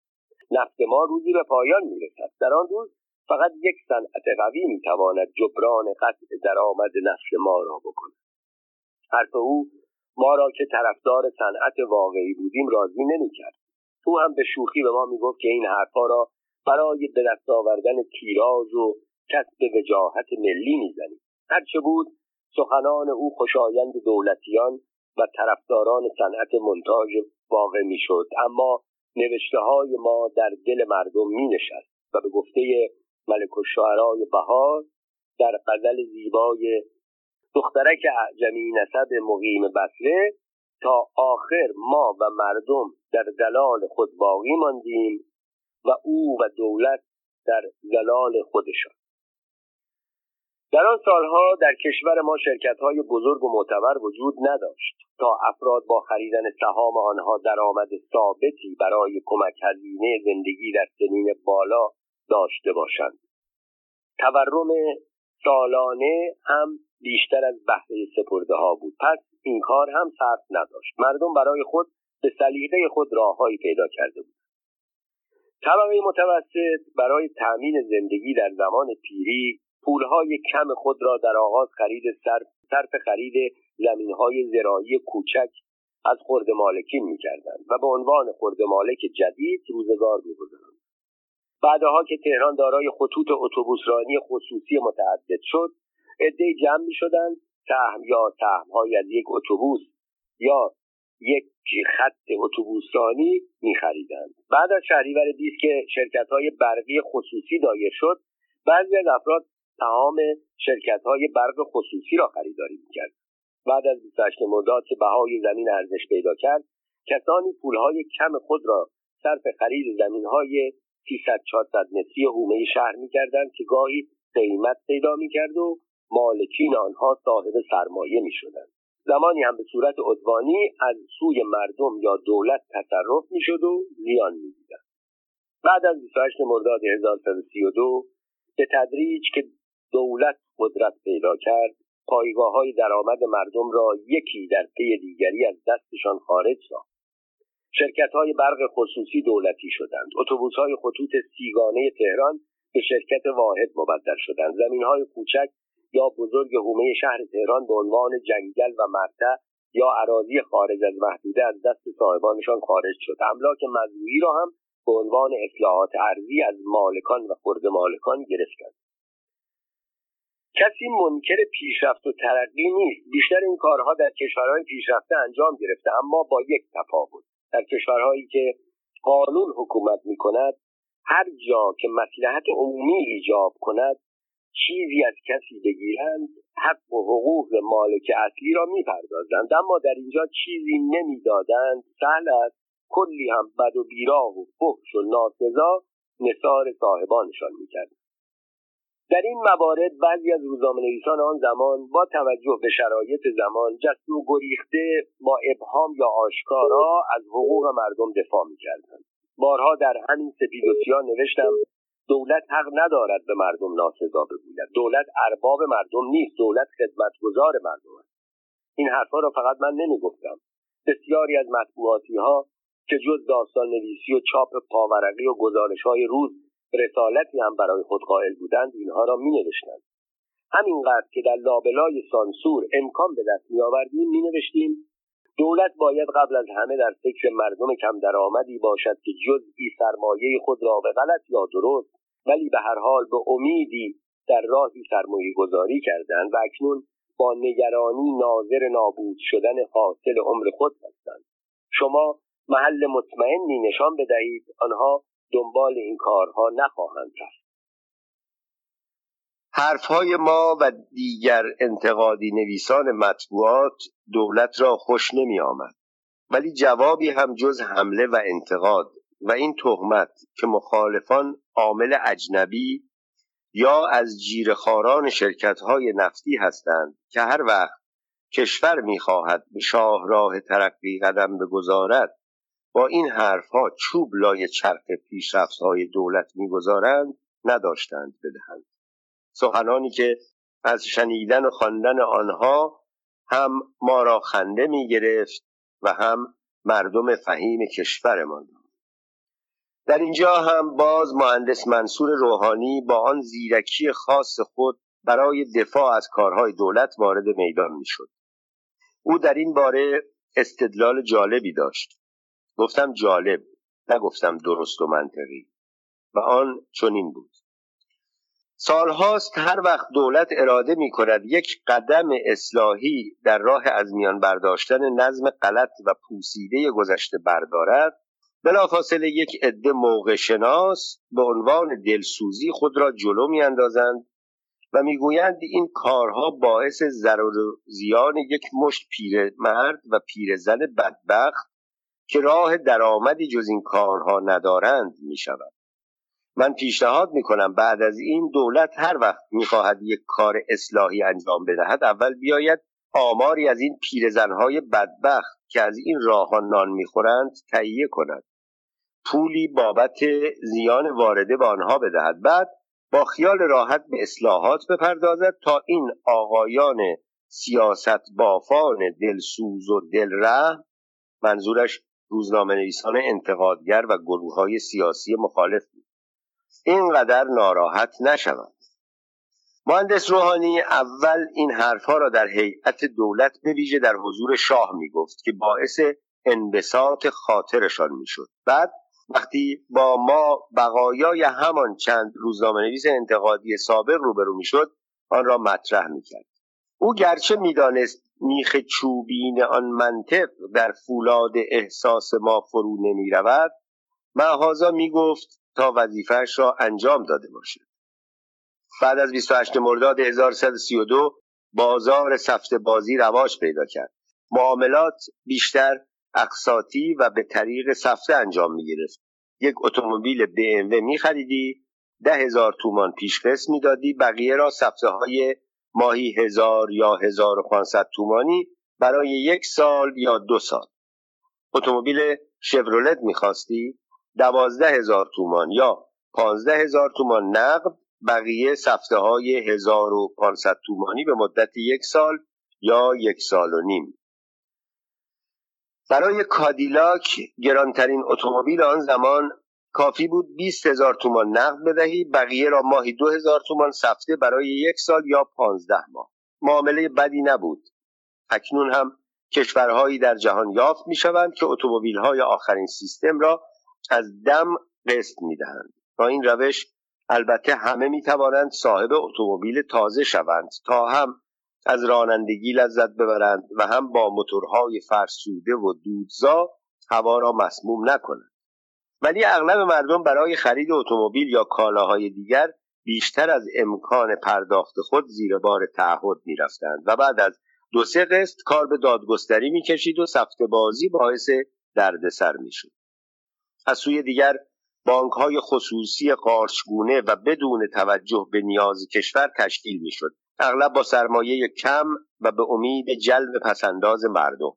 نفت ما روزی به پایان می‌رسد. در آن روز فقط یک صنعت قوی می‌تواند جبران قطع درآمد نفت ما را بکند. حرف او ما را که طرفدار صنعت واقعی بودیم راضی نمی‌کرد. او هم به شوخی به ما می‌گفت که این حرفها را برای به دست آوردن تیراژ و کسب وجاهت ملی می‌زنیم. هرچه بود سخنان او خوشایند دولتیان و طرفداران صنعت منتاج واقع می‌شد. اما نوشته های ما در دل مردم می نشست و به گفته ملک الشعرای بهار در غزل زیبای دخترک اعجمی نسب مقیم بسره تا آخر ما و مردم در دلال خود باقی ماندیم و او و دولت در دلال خودشان. در آن سالها در کشور ما شرکت های بزرگ و معتبر وجود نداشت. تا افراد با خریدن سهام آنها درآمد ثابتی برای کمک هزینه زندگی در سنین بالا داشته باشند. تورم سالانه هم بیشتر از بهره سپرده ها بود. پس این کار هم صرف نداشت. مردم برای خود به سلیقه خود راههایی پیدا کرده بود طبقه متوسط برای تأمین زندگی در زمان پیری پولهای کم خود را در آغاز خرید صرف, صرف خرید زمینهای زراعی کوچک از خرد مالکین می‌کردند و به عنوان خرد مالک جدید روزگار میگذراند بعدها که تهران دارای خطوط اتوبوسرانی خصوصی متعدد شد عدهای جمع می‌شدند. سهم یا سهمهایی از یک اتوبوس یا یک خط اتوبوسرانی میخریدند. بعد از شهریور بیست که شرکت های برقی خصوصی دایر شد بعضی از افراد تمام شرکت های برق خصوصی را خریداری می‌کرد. بعد از 28 مرداد که بهای زمین ارزش پیدا کرد کسانی پولهای کم خود را صرف خرید زمین های 300 400 متری حومه شهر می‌کردند که گاهی قیمت پیدا می‌کرد و مالکین آنها صاحب سرمایه می‌شدند. زمانی هم به صورت عدوانی از سوی مردم یا دولت تصرف می‌شد و زیان می‌دیدند. بعد از 28 مرداد 1332 به تدریج که دولت قدرت پیدا کرد پایگاه های درآمد مردم را یکی در پی دیگری از دستشان خارج ساخت. شرکت های برق خصوصی دولتی شدند. اتوبوس های خطوط سیگانه تهران به شرکت واحد مبدل شدند. زمین های کوچک یا بزرگ حومه شهر تهران به عنوان جنگل و مرتع یا عراضی خارج از محدوده از دست صاحبانشان خارج شد. املاک مزروعی را هم به عنوان اصلاحات ارزی از مالکان و خرد مالکان گرفتند. کسی منکر پیشرفت و ترقی نیست. بیشتر این کارها در کشورهای پیشرفته انجام گرفته اما با یک تفاوت. در کشورهایی که قانون حکومت می کند هر جا که مسلحت عمومی ایجاب کند چیزی از کسی بگیرند حق و حقوق مالک اصلی را می‌پردازند. اما در اینجا چیزی نمی‌دادند. سهل است. کلی هم بد و بیراه و فحش و ناسزا نثار صاحبانشان می‌کردند در این موارد بعضی از روزنامه نویسان آن زمان با توجه به شرایط زمان جست و گریخته با ابهام یا آشکارا از حقوق مردم دفاع می‌کردند. بارها در همین سپید نوشتم دولت حق ندارد به مردم ناسزا بگوید. دولت ارباب مردم نیست. دولت خدمتگزار مردم است. این حرفها را فقط من نمی‌گفتم. بسیاری از مطبوعاتی ها که جز داستان نویسی و چاپ پاورقی و گزارش های روز رسالتی هم برای خود قائل بودند اینها را می نوشتند همینقدر که در لابلای سانسور امکان به دست می آوردیم می نوشتیم دولت باید قبل از همه در فکر مردم کم درآمدی باشد که جزئی سرمایه خود را به غلط یا درست ولی به هر حال به امیدی در راهی سرمایه گذاری کردند و اکنون با نگرانی ناظر نابود شدن حاصل عمر خود هستند. شما محل مطمئنی نشان بدهید آنها دنبال این کارها نخواهند رفت. حرفهای ما و دیگر انتقادی نویسان مطبوعات دولت را خوش نمی آمد ولی جوابی هم جز حمله و انتقاد و این تهمت که مخالفان عامل اجنبی یا از جیرخاران شرکت های نفتی هستند که هر وقت کشور می‌خواهد به شاهراه ترقی قدم بگذارد با این حرفها چوب لای چرخ پیشرفت های دولت می‌گذارند نداشتند بدهند. سخنانی که از شنیدن و خواندن آنها هم ما را خنده می گرفت و هم مردم فهیم کشورمان در اینجا هم باز مهندس منصور روحانی با آن زیرکی خاص خود برای دفاع از کارهای دولت وارد میدان می‌شد. او در این باره استدلال جالبی داشت. گفتم جالب نگفتم درست و منطقی. و آن چنین بود. سالهاست هر وقت دولت اراده می کند یک قدم اصلاحی در راه از میان برداشتن نظم غلط و پوسیده گذشته بردارد بلافاصله یک عده موقع شناس به عنوان دلسوزی خود را جلو میاندازند و می‌گویند این کارها باعث ضرر و زیان یک مشت پیرمرد و پیرزن بدبخت که راه درآمدی جز این کارها ندارند می شود. من پیشنهاد می کنم بعد از این دولت هر وقت می خواهد یک کار اصلاحی انجام بدهد اول بیاید آماری از این پیرزنهای بدبخت که از این راه نان می‌خورند تهیه کند پولی بابت زیان وارده به آنها بدهد بعد با خیال راحت به اصلاحات بپردازد تا این آقایان سیاست بافان دلسوز و دلره منظورش روزنامه نویسان انتقادگر و گروه های سیاسی مخالف بود. اینقدر ناراحت نشوند. مهندس روحانی اول این حرفها را در هیئت دولت به ویژه در حضور شاه می گفت که باعث انبساط خاطرشان می‌شد. بعد وقتی با ما بقایای همان چند روزنامه نویس انتقادی سابق روبرو می‌شد آن را مطرح می‌کرد. او گرچه می‌دانست میخ چوبین آن منطق در فولاد احساس ما فرو نمی رود معهازا می گفت تا وظیفهش را انجام داده باشد. بعد از 28 مرداد 1132 بازار سفت بازی رواج پیدا کرد. معاملات بیشتر اقساطی و به طریق سفته انجام می گرفت. یک اتومبیل BMW می خریدی ده هزار تومان پیشقسط می‌دادی بقیه را سفته های ماهی هزار یا هزار و پانصد تومانی برای یک سال یا دو سال. اتومبیل شورولت می‌خواستی؟ دوازده هزار تومان یا پانزده هزار تومان نقد بقیه سفته های هزار و پانصد تومانی به مدت یک سال یا یک سال و نیم. برای کادیلاک گرانترین اتومبیل آن زمان کافی بود 20 هزار تومان نقد بدهی بقیه را ماهی دو هزار تومان سفته برای یک سال یا پانزده ماه. معامله بدی نبود. اکنون هم کشورهایی در جهان یافت می شوند که اتومبیل های آخرین سیستم را از دم قسط می دهند با این روش البته همه می توانند صاحب اتومبیل تازه شوند تا هم از رانندگی لذت ببرند و هم با موتورهای فرسوده و دودزا هوا را مسموم نکنند. ولی اغلب مردم برای خرید اتومبیل یا کالاهای دیگر بیشتر از امکان پرداخت خود زیر بار تعهد می‌رفتند و بعد از دو سه قسط کار به دادگستری می‌کشید و سفت بازی باعث دردسر می‌شد. از سوی دیگر بانک های خصوصی قارچگونه و بدون توجه به نیاز کشور تشکیل می‌شد. اغلب با سرمایه کم و به امید جلب پسنداز مردم.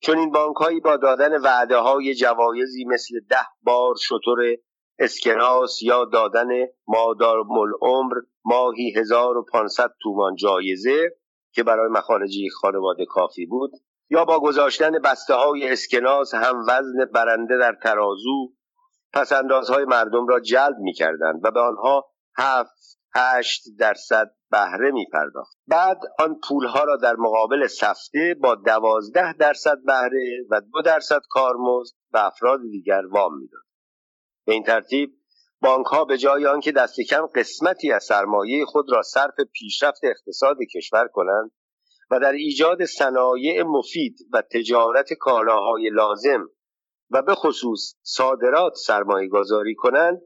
چون این بانک هایی با دادن وعده های جوایزی مثل ده بار شطور اسکناس یا دادن مادار عمر ماهی 1500 تومان جایزه که برای مخارجی خانواده کافی بود یا با گذاشتن بسته های اسکناس هم وزن برنده در ترازو پسندازهای مردم را جلب می کردند و به آنها هفت هشت درصد بهره می پرداخت بعد آن پولها را در مقابل سفته با دوازده درصد بهره و دو درصد کارمزد به افراد دیگر وام می‌داد. به این ترتیب بانک ها به جای آنکه دست کم قسمتی از سرمایه خود را صرف پیشرفت اقتصاد کشور کنند و در ایجاد صنایع مفید و تجارت کالاهای لازم و به خصوص صادرات سرمایه گذاری کنند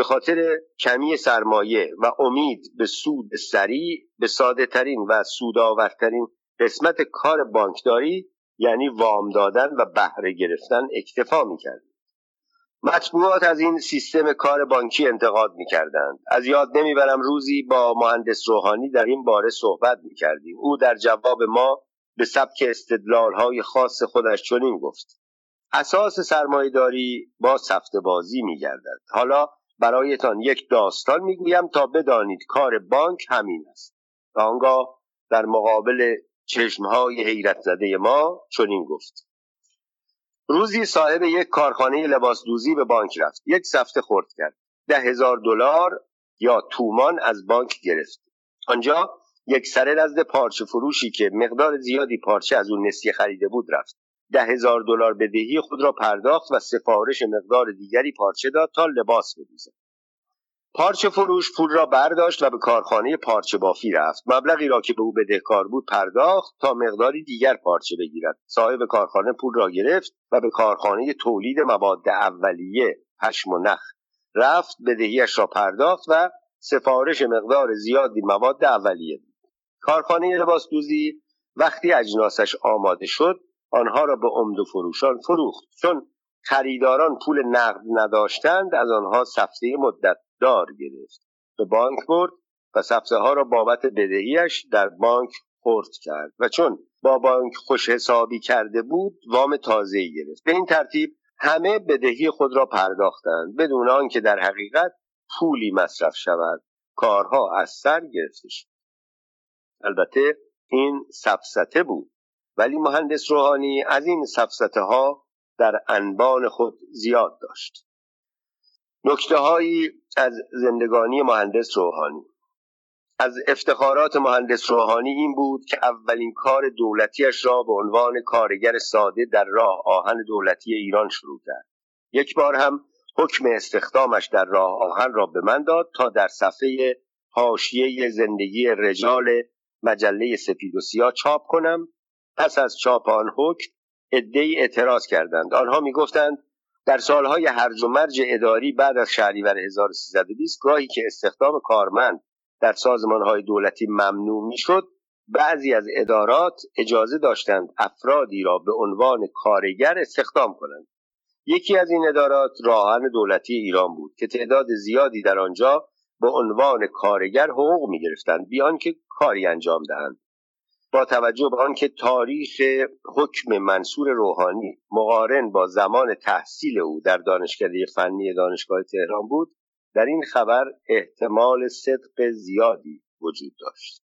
به خاطر کمی سرمایه و امید به سود سریع به ساده ترین و سودآورترین قسمت کار بانکداری یعنی وام دادن و بهره گرفتن اکتفا می‌کرد مطبوعات از این سیستم کار بانکی انتقاد می‌کردند. از یاد نمی‌برم روزی با مهندس روحانی در این باره صحبت می‌کردیم. او در جواب ما به سبک استدلال های خاص خودش چنین گفت. اساس سرمایهداری با سفت بازی میگردد. حالا برایتان یک داستان می‌گویم تا بدانید کار بانک همین است. و آنگاه در مقابل چشمهای حیرت زده ما چنین گفت. روزی صاحب یک کارخانه لباس دوزی به بانک رفت. یک سفته خورد کرد. ده هزار دلار یا تومان از بانک گرفت. آنجا یک سره نزد پارچه فروشی که مقدار زیادی پارچه از اون نسیه خریده بود رفت. ده هزار دلار بدهی خود را پرداخت و سفارش مقدار دیگری پارچه داد تا لباس بدوزد پارچه فروش پول را برداشت و به کارخانه پارچه بافی رفت. مبلغی را که به او بدهکار بود پرداخت تا مقداری دیگر پارچه بگیرد. صاحب کارخانه پول را گرفت و به کارخانه تولید مواد اولیه پشم و نخ رفت بدهیش را پرداخت و سفارش مقدار زیادی مواد اولیه بود. کارخانه لباس دوزی وقتی اجناسش آماده شد آنها را به عمد و فروشان فروخت. چون خریداران پول نقد نداشتند از آنها سفته مدت دار گرفت. به بانک برد و سفته ها را بابت بدهیش در بانک خورد کرد. و چون با بانک خوش حسابی کرده بود وام تازه گرفت. به این ترتیب همه بدهی خود را پرداختند. بدون آنکه در حقیقت پولی مصرف شود کارها از سر گرفته شد. البته این سفسته بود. ولی مهندس روحانی از این سفسته ها در انبان خود زیاد داشت. نکته هایی از زندگانی مهندس روحانی. از افتخارات مهندس روحانی این بود که اولین کار دولتیش را به عنوان کارگر ساده در راه آهن دولتی ایران شروع کرد. یک بار هم حکم استخدامش در راه آهن را به من داد تا در صفحه حاشیه زندگی رجال مجله سپید و سیاه چاپ کنم پس از چاپ آن حکم عدهای اعتراض کردند. آنها می‌گفتند در سالهای هرج و مرج اداری بعد از شهریور 1320 گاهی که استخدام کارمند در سازمانهای دولتی ممنوع می‌شد بعضی از ادارات اجازه داشتند افرادی را به عنوان کارگر استخدام کنند. یکی از این ادارات راهن دولتی ایران بود که تعداد زیادی در آنجا به عنوان کارگر حقوق می گرفتند بیان که کاری انجام دهند. با توجه به آنکه تاریخ حکم منصور روحانی مقارن با زمان تحصیل او در دانشکده فنی دانشگاه تهران بود در این خبر احتمال صدق زیادی وجود داشت.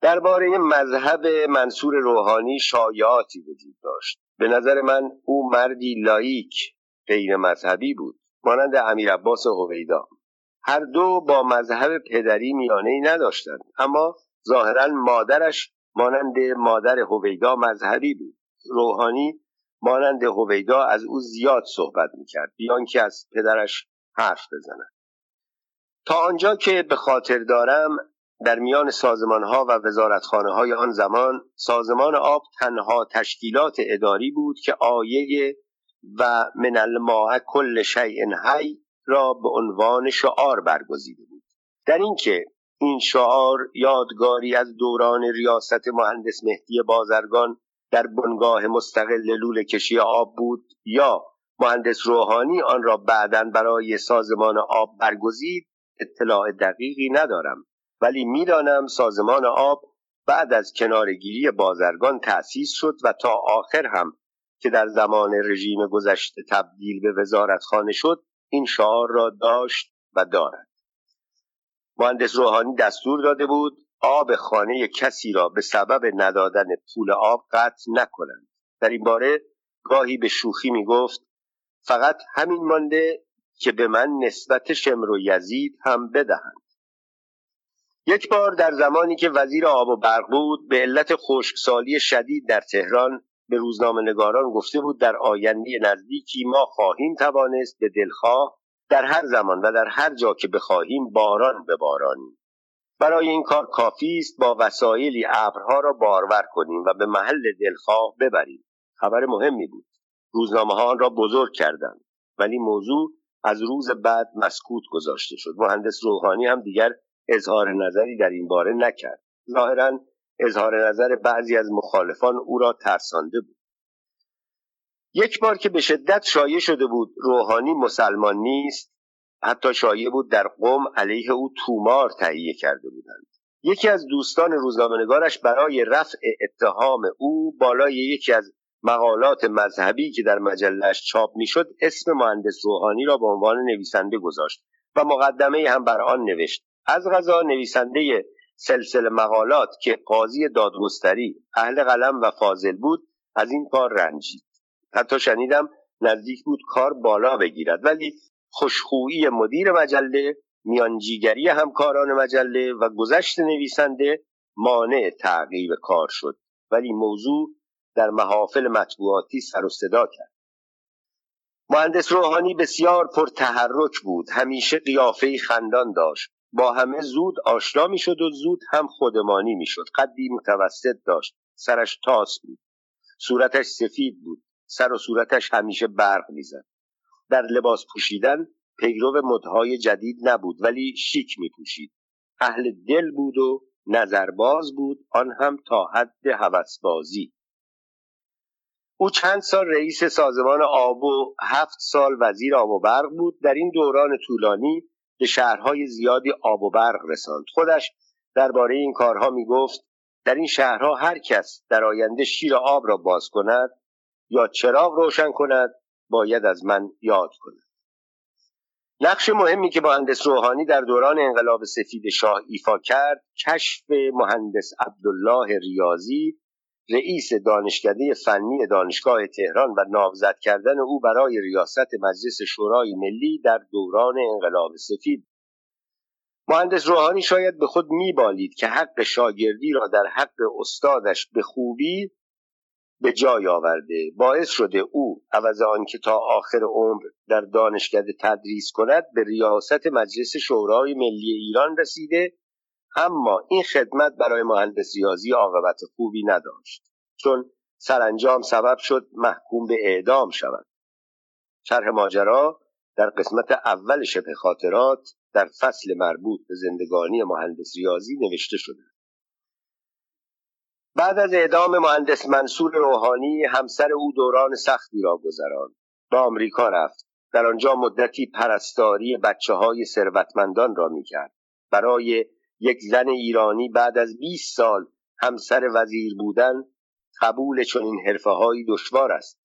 درباره مذهب منصور روحانی شایعاتی وجود داشت. به نظر من او مردی لایک غیر مذهبی بود مانند امیر عباس هویدا. هر دو با مذهب پدری میانه ای نداشتند اما ظاهرا مادرش مانند مادر هویدا مذهبی بود. روحانی مانند هویدا از او زیاد صحبت می‌کرد بیان که از پدرش حرف بزند. تا آنجا که به خاطر دارم در میان سازمان ها و وزارتخانه های آن زمان سازمان آب تنها تشکیلات اداری بود که آیه و من الماء کل شیء حی را به عنوان شعار برگزیده بود. در اینکه این شعار یادگاری از دوران ریاست مهندس مهدی بازرگان در بنگاه مستقل لول کشی آب بود یا مهندس روحانی آن را بعدا برای سازمان آب برگزید؟ اطلاع دقیقی ندارم ولی می‌دانم سازمان آب بعد از کنارگیری بازرگان تأسیس شد و تا آخر هم که در زمان رژیم گذشته تبدیل به وزارتخانه شد این شعار را داشت و دارد. مهندس روحانی دستور داده بود آب خانه کسی را به سبب ندادن پول آب قطع نکنند. در این باره گاهی به شوخی می گفت فقط همین مانده که به من نسبت شمر و یزید هم بدهند. یک بار در زمانی که وزیر آب و برق بود به علت خشکسالی شدید در تهران به روزنامه نگاران گفته بود در آینده نزدیکی ما خواهیم توانست به دلخواه در هر زمان و در هر جا که بخواهیم باران ببارانیم برای این کار کافی است با وسایلی ابرها را بارور کنیم و به محل دلخواه ببریم. خبر مهمی بود. روزنامه ها آن را بزرگ کردند. ولی موضوع از روز بعد مسکوت گذاشته شد. مهندس روحانی هم دیگر اظهار نظری در این باره نکرد. ظاهرا اظهار نظر بعضی از مخالفان او را ترسانده بود. یک بار که به شدت شایع شده بود روحانی مسلمان نیست حتی شایع بود در قوم علیه او تومار تهیه کرده بودند. یکی از دوستان روزنامه‌نگارش برای رفع اتهام او بالای یکی از مقالات مذهبی که در مجلش چاپ می‌شد اسم مهندس روحانی را به عنوان نویسنده گذاشت و مقدمه هم بر آن نوشت. از غذا نویسنده سلسله مقالات که قاضی دادگستری اهل قلم و فاضل بود از این کار رنجید. حتی شنیدم نزدیک بود کار بالا بگیرد. ولی خوشخویی مدیر مجله میانجیگری همکاران مجله و گذشت نویسنده مانع تعقیب کار شد. ولی موضوع در محافل مطبوعاتی سر و صدا کرد. مهندس روحانی بسیار پرتحرک بود. همیشه قیافه خندان داشت. با همه زود آشنا می‌شد و زود هم خودمانی می‌شد. قدی متوسط داشت. سرش تاس بود. صورتش سفید بود. سر و صورتش همیشه برق می‌زد. در لباس پوشیدن پیرو مدهای جدید نبود ولی شیک می پوشید اهل دل بود و نظرباز بود آن هم تا حد هوسبازی. او چند سال رئیس سازمان آب و هفت سال وزیر آب و برق بود. در این دوران طولانی به شهرهای زیادی آب و برق رساند. خودش درباره این کارها می گفت در این شهرها هر کس در آینده شیر آب را باز کند یا چراغ روشن کند باید از من یاد کند. نقش مهمی که مهندس روحانی در دوران انقلاب سفید شاه ایفا کرد کشف مهندس عبدالله ریاضی رئیس دانشکده فنی دانشگاه تهران و نامزد کردن او برای ریاست مجلس شورای ملی در دوران انقلاب سفید. مهندس روحانی شاید به خود میبالید که حق شاگردی را در حق استادش به خوبی به جای آورده. باعث شده او عوض آنکه تا آخر عمر در دانشکده تدریس کند به ریاست مجلس شورای ملی ایران رسیده. اما این خدمت برای مهندس ریاضی عاقبت خوبی نداشت چون سرانجام سبب شد محکوم به اعدام شود. شرح ماجرا در قسمت اول شبه خاطرات در فصل مربوط به زندگانی مهندس ریاضی نوشته شده. بعد از اعدام مهندس منصور روحانی همسر او دوران سختی را گذراند. به آمریکا رفت. در آنجا مدتی پرستاری بچه های ثروتمندان را می‌کرد. برای یک زن ایرانی بعد از 20 سال همسر وزیر بودن قبول چنین حرفه هایی دشوار است.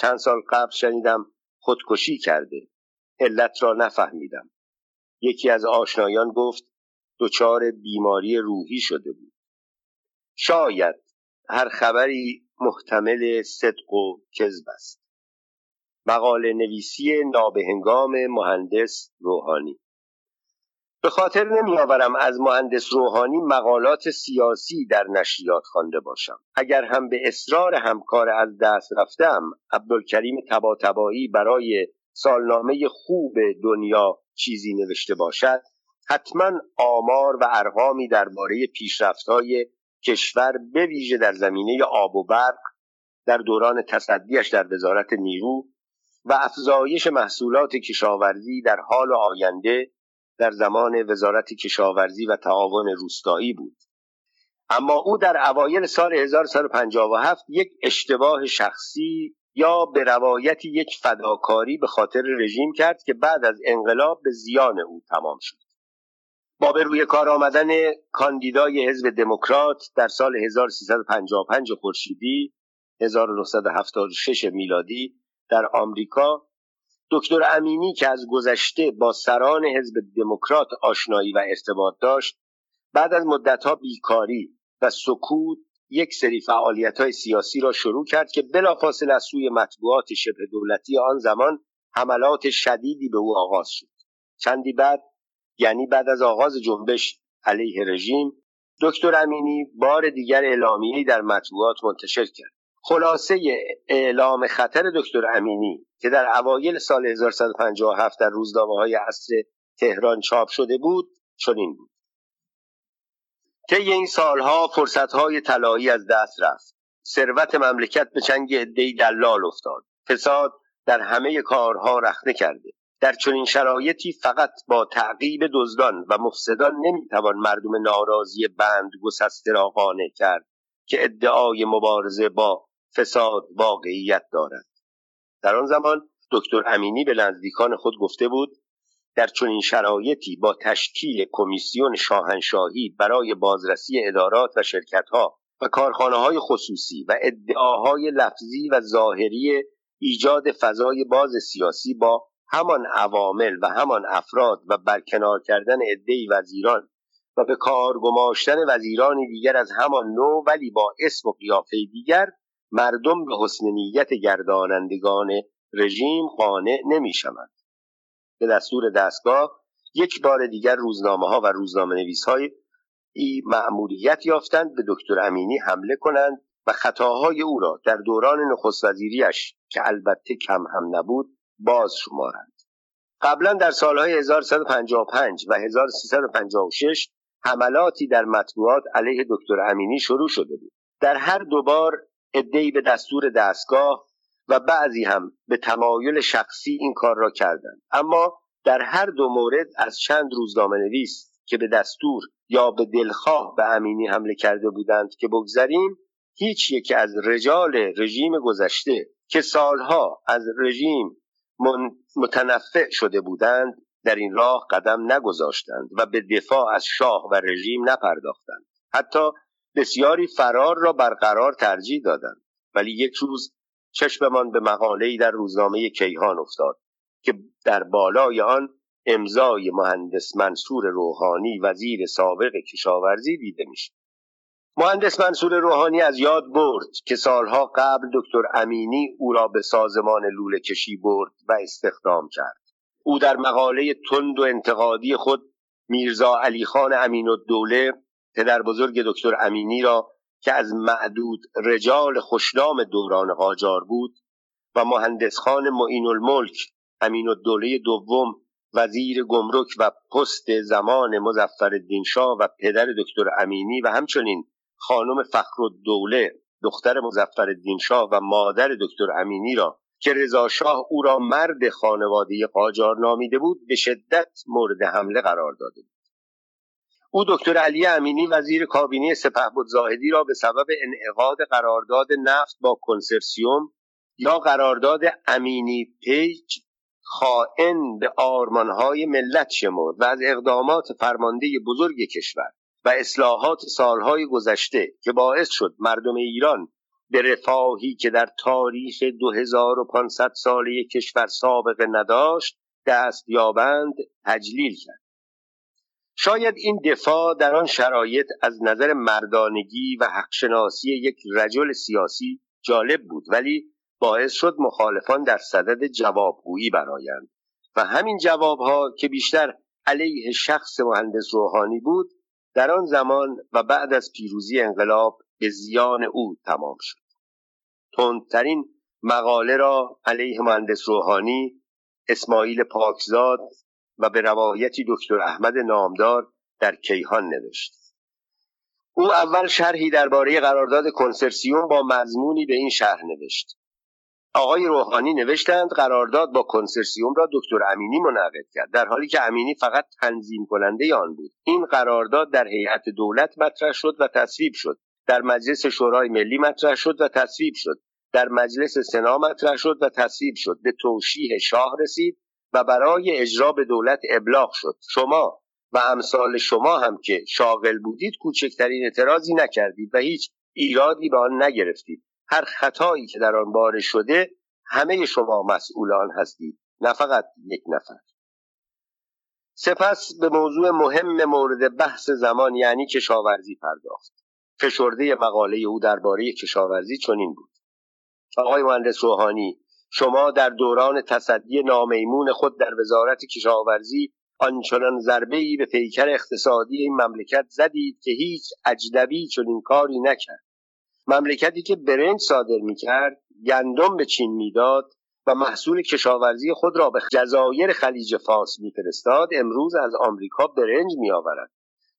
چند سال قبل شنیدم خودکشی کرده. علت را نفهمیدم. یکی از آشنایان گفت دچار بیماری روحی شده بود. شاید هر خبری محتمل صدق و کذب است. مقاله نویسی نابهنگام مهندس روحانی. به خاطر نمیآورم از مهندس روحانی مقالات سیاسی در نشریات خوانده باشم. اگر هم به اصرار همکار از دست رفتم عبدالکریم تباتبایی برای سالنامه خوب دنیا چیزی نوشته باشد حتما آمار و ارقامی درباره پیشرفتهای کشور به ویژه در زمینه آب و برق در دوران تصدیش در وزارت نیرو و افزایش محصولات کشاورزی در حال آینده در زمان وزارت کشاورزی و تعاون روستایی بود. اما او در اوایل سال 1157 یک اشتباه شخصی یا به روایت یک فداکاری به خاطر رژیم کرد که بعد از انقلاب به زیان او تمام شد. با به روی کار آمدن کاندیدای حزب دموکرات در سال 1355 خورشیدی 1976 میلادی در آمریکا دکتر امینی که از گذشته با سران حزب دموکرات آشنایی و ارتباط داشت بعد از مدتها بیکاری و سکوت یک سری فعالیت های سیاسی را شروع کرد که بلافاصله از سوی مطبوعات شبه دولتی آن زمان حملات شدیدی به او آغاز شد. چندی بعد یعنی بعد از آغاز جنبش علیه رژیم دکتر امینی بار دیگر اعلامیه‌ای در مطبوعات منتشر کرد. خلاصه اعلام خطر دکتر امینی که در اوایل سال 1157 در روزنامه های عصر تهران چاپ شده بود چنین بود. طی این سالها فرصتهای طلایی از دست رفت. ثروت مملکت به چنگ عدهای دلال افتاد. فساد در همه کارها رخنه کرده. در چنین شرایطی فقط با تعقیب دزدان و مفسدان نمی‌توان مردم ناراضی بند گسسته را قانع کرد که ادعای مبارزه با فساد واقعیت دارد. در آن زمان دکتر امینی به نزدیکان خود گفته بود در چنین شرایطی با تشکیل کمیسیون شاهنشاهی برای بازرسی ادارات و شرکتها و کارخانه های خصوصی و ادعاهای لفظی و ظاهری ایجاد فضای باز سیاسی با همان عوامل و همان افراد و برکنار کردن عدهای وزیران و به کار گماشتن وزیرانی دیگر از همان نوع ولی با اسم و قیافه دیگر مردم به حسن نیت گردانندگان رژیم قانع نمی شوند. به دستور دستگاه یک بار دیگر روزنامه ها و روزنامه نویس های ای معمولیت یافتند به دکتر امینی حمله کنند و خطاهای او را در دوران نخست وزیریش که البته کم هم نبود باز شمارند قبلا در سالهای 1155 و 1356 حملاتی در مطبوعات علیه دکتر امینی شروع شده بود. در هر دوبار ادهی به دستور دستگاه و بعضی هم به تمایل شخصی این کار را کردند. اما در هر دو مورد از چند روزنامه نویس که به دستور یا به دلخواه به امینی حمله کرده بودند که بگذریم هیچ یک از رجال رژیم گذشته که سالها از رژیم متنفع شده بودند در این راه قدم نگذاشتند و به دفاع از شاه و رژیم نپرداختند. حتی بسیاری فرار را برقرار ترجیح دادند. ولی یک روز چشممان به مقاله‌ای در روزنامه کیهان افتاد که در بالای آن امضای مهندس منصور روحانی وزیر سابق کشاورزی دیده میشه مهندس منصور روحانی از یاد برد که سالها قبل دکتر امینی او را به سازمان لوله کشی برد و استخدام کرد. او در مقاله تند و انتقادی خود میرزا علی خان امین الدوله پدر بزرگ دکتر امینی را که از معدود رجال خوشنام دوران قاجار بود و مهندس خان معین الملک امین الدوله دوم وزیر گمرک و پست زمان مزفر شاه و پدر دکتر امینی و همچنین خانم فخر الدوله دختر مزفر شاه و مادر دکتر امینی را که رضا شاه او را مرد خانواده قاجار نامیده بود به شدت مورد حمله قرار داده بود. او دکتر علی امینی وزیر کابینه سپهبد زاهدی را به سبب انعقاد قرارداد نفت با کنسرسیوم یا قرارداد امینی پیج خائن به آرمانهای ملت شمرد و از اقدامات فرمانده بزرگ کشور و اصلاحات سالهای گذشته که باعث شد مردم ایران به رفاهی که در تاریخ 2500 ساله کشور سابقه نداشت دست یابند تجلیل کرد. شاید این دفاع در آن شرایط از نظر مردانگی و حقشناسی یک رجل سیاسی جالب بود ولی باعث شد مخالفان در صدد جوابگویی برایند و همین جوابها که بیشتر علیه شخص مهندس روحانی بود در آن زمان و بعد از پیروزی انقلاب به زیان او تمام شد. تندترین مقاله را علیه مهندس روحانی اسماعیل پاکزاد و به روایتی دکتر احمد نامدار در کیهان نوشت. او اول شرحی درباره قرارداد کنسرسیوم با مضمونی به این شرح نوشت. آقای روحانی نوشتند قرارداد با کنسرسیوم را دکتر امینی منعقد کرد در حالی که امینی فقط تنظیم کننده آن بود. این قرارداد در هیئت دولت مطرح شد و تصویب شد. در مجلس شورای ملی مطرح شد و تصویب شد. در مجلس سنا مطرح شد و تصویب شد. به توشیح شاه رسید و برای اجرا به دولت ابلاغ شد. شما و امثال شما هم که شاغل بودید کوچکترین اعتراضی نکردید و هیچ ایرادی به آن نگرفتید. هر خطایی که در آن بار شده همه شما مسئولان هستید نه فقط یک نفر. سپس به موضوع مهم مورد بحث زمان یعنی کشاورزی پرداخت. فشرده مقاله او درباره کشاورزی چنین بود. آقای مهندس روحانی شما در دوران تصدی نامیمون خود در وزارت کشاورزی آنچنان ضربه ای به پیکر اقتصادی این مملکت زدید که هیچ اجنبی چنین کاری نکرد. مملکتی که برنج صادر می‌کرد گندم به چین می‌داد و محصول کشاورزی خود را به جزایر خلیج فارس میفرستاد امروز از آمریکا برنج میآورد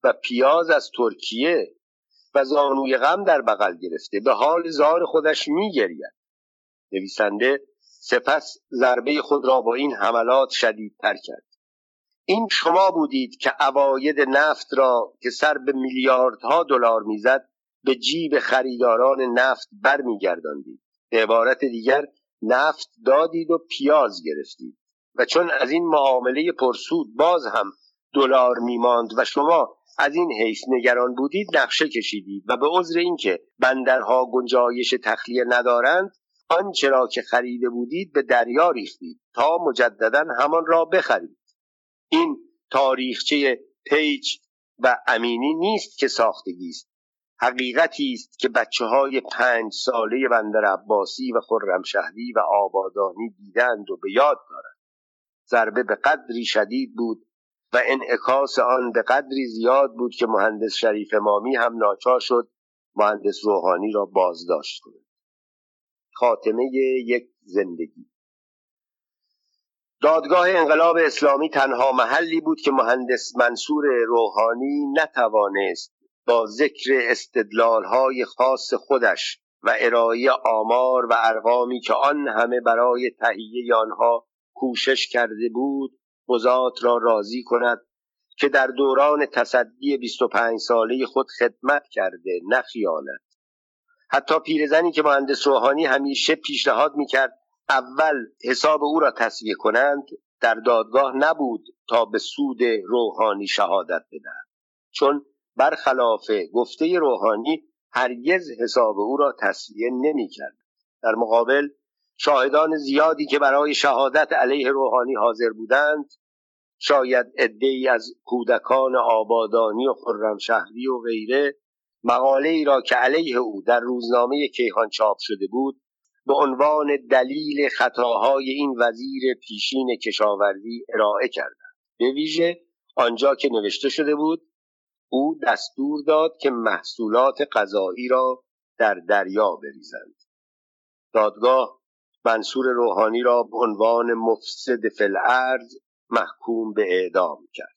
و پیاز از ترکیه و زانوی غم در بغل گرفته به حال زار خودش میگرید. نویسنده سپس ضربه خود را با این حملات شدیدتر کرد. این شما بودید که عواید نفت را که سر به میلیاردها دلار می‌زد به جیب خریداران نفت برمیگرداندید. به عبارت دیگر نفت دادید و پیاز گرفتید. و چون از این معامله پرسود باز هم دلار میماند و شما از این حیث نگران بودید نقشه کشیدید و به عذر اینکه بندرها گنجایش تخلیه ندارند آنچه را که خریده بودید به دریا ریختید تا مجددا همان را بخرید. این تاریخچه پیج و امینی نیست که ساختگی است. حقیقتی است که بچه های پنج ساله بندر عباسی و خرمشهری و آبادانی دیدند و به یاد دارند. ضربه به قدری شدید بود و انعکاس آن به قدری زیاد بود که مهندس شریف مامی هم ناچار شد مهندس روحانی را بازداشت کند. خاتمه یک زندگی. دادگاه انقلاب اسلامی تنها محلی بود که مهندس منصور روحانی نتوانست با ذکر استدلالهای خاص خودش و ارائه آمار و ارقامی که آن همه برای تهیه آنها کوشش کرده بود بزات را راضی کند که در دوران تصدی 25 ساله خود خدمت کرده نه خیانت. حتی پیرزنی که مهندس روحانی همیشه پیشنهاد می‌کرد اول حساب او را تصویه کنند در دادگاه نبود تا به سود روحانی شهادت بدهد. چون برخلاف گفته روحانی هرگز حساب او را تصویه نمی‌کرد. در مقابل شاهدان زیادی که برای شهادت علیه روحانی حاضر بودند شاید ای از کودکان آبادانی و خرمشهری و غیره مقاله ای را که علیه او در روزنامه کیهان چاپ شده بود به عنوان دلیل خطاهای این وزیر پیشین کشاورزی ارائه کردند. به ویژه آنجا که نوشته شده بود او دستور داد که محصولات غذایی را در دریا بریزند. دادگاه منصور روحانی را به عنوان مفسد فی محکوم به اعدام کرد.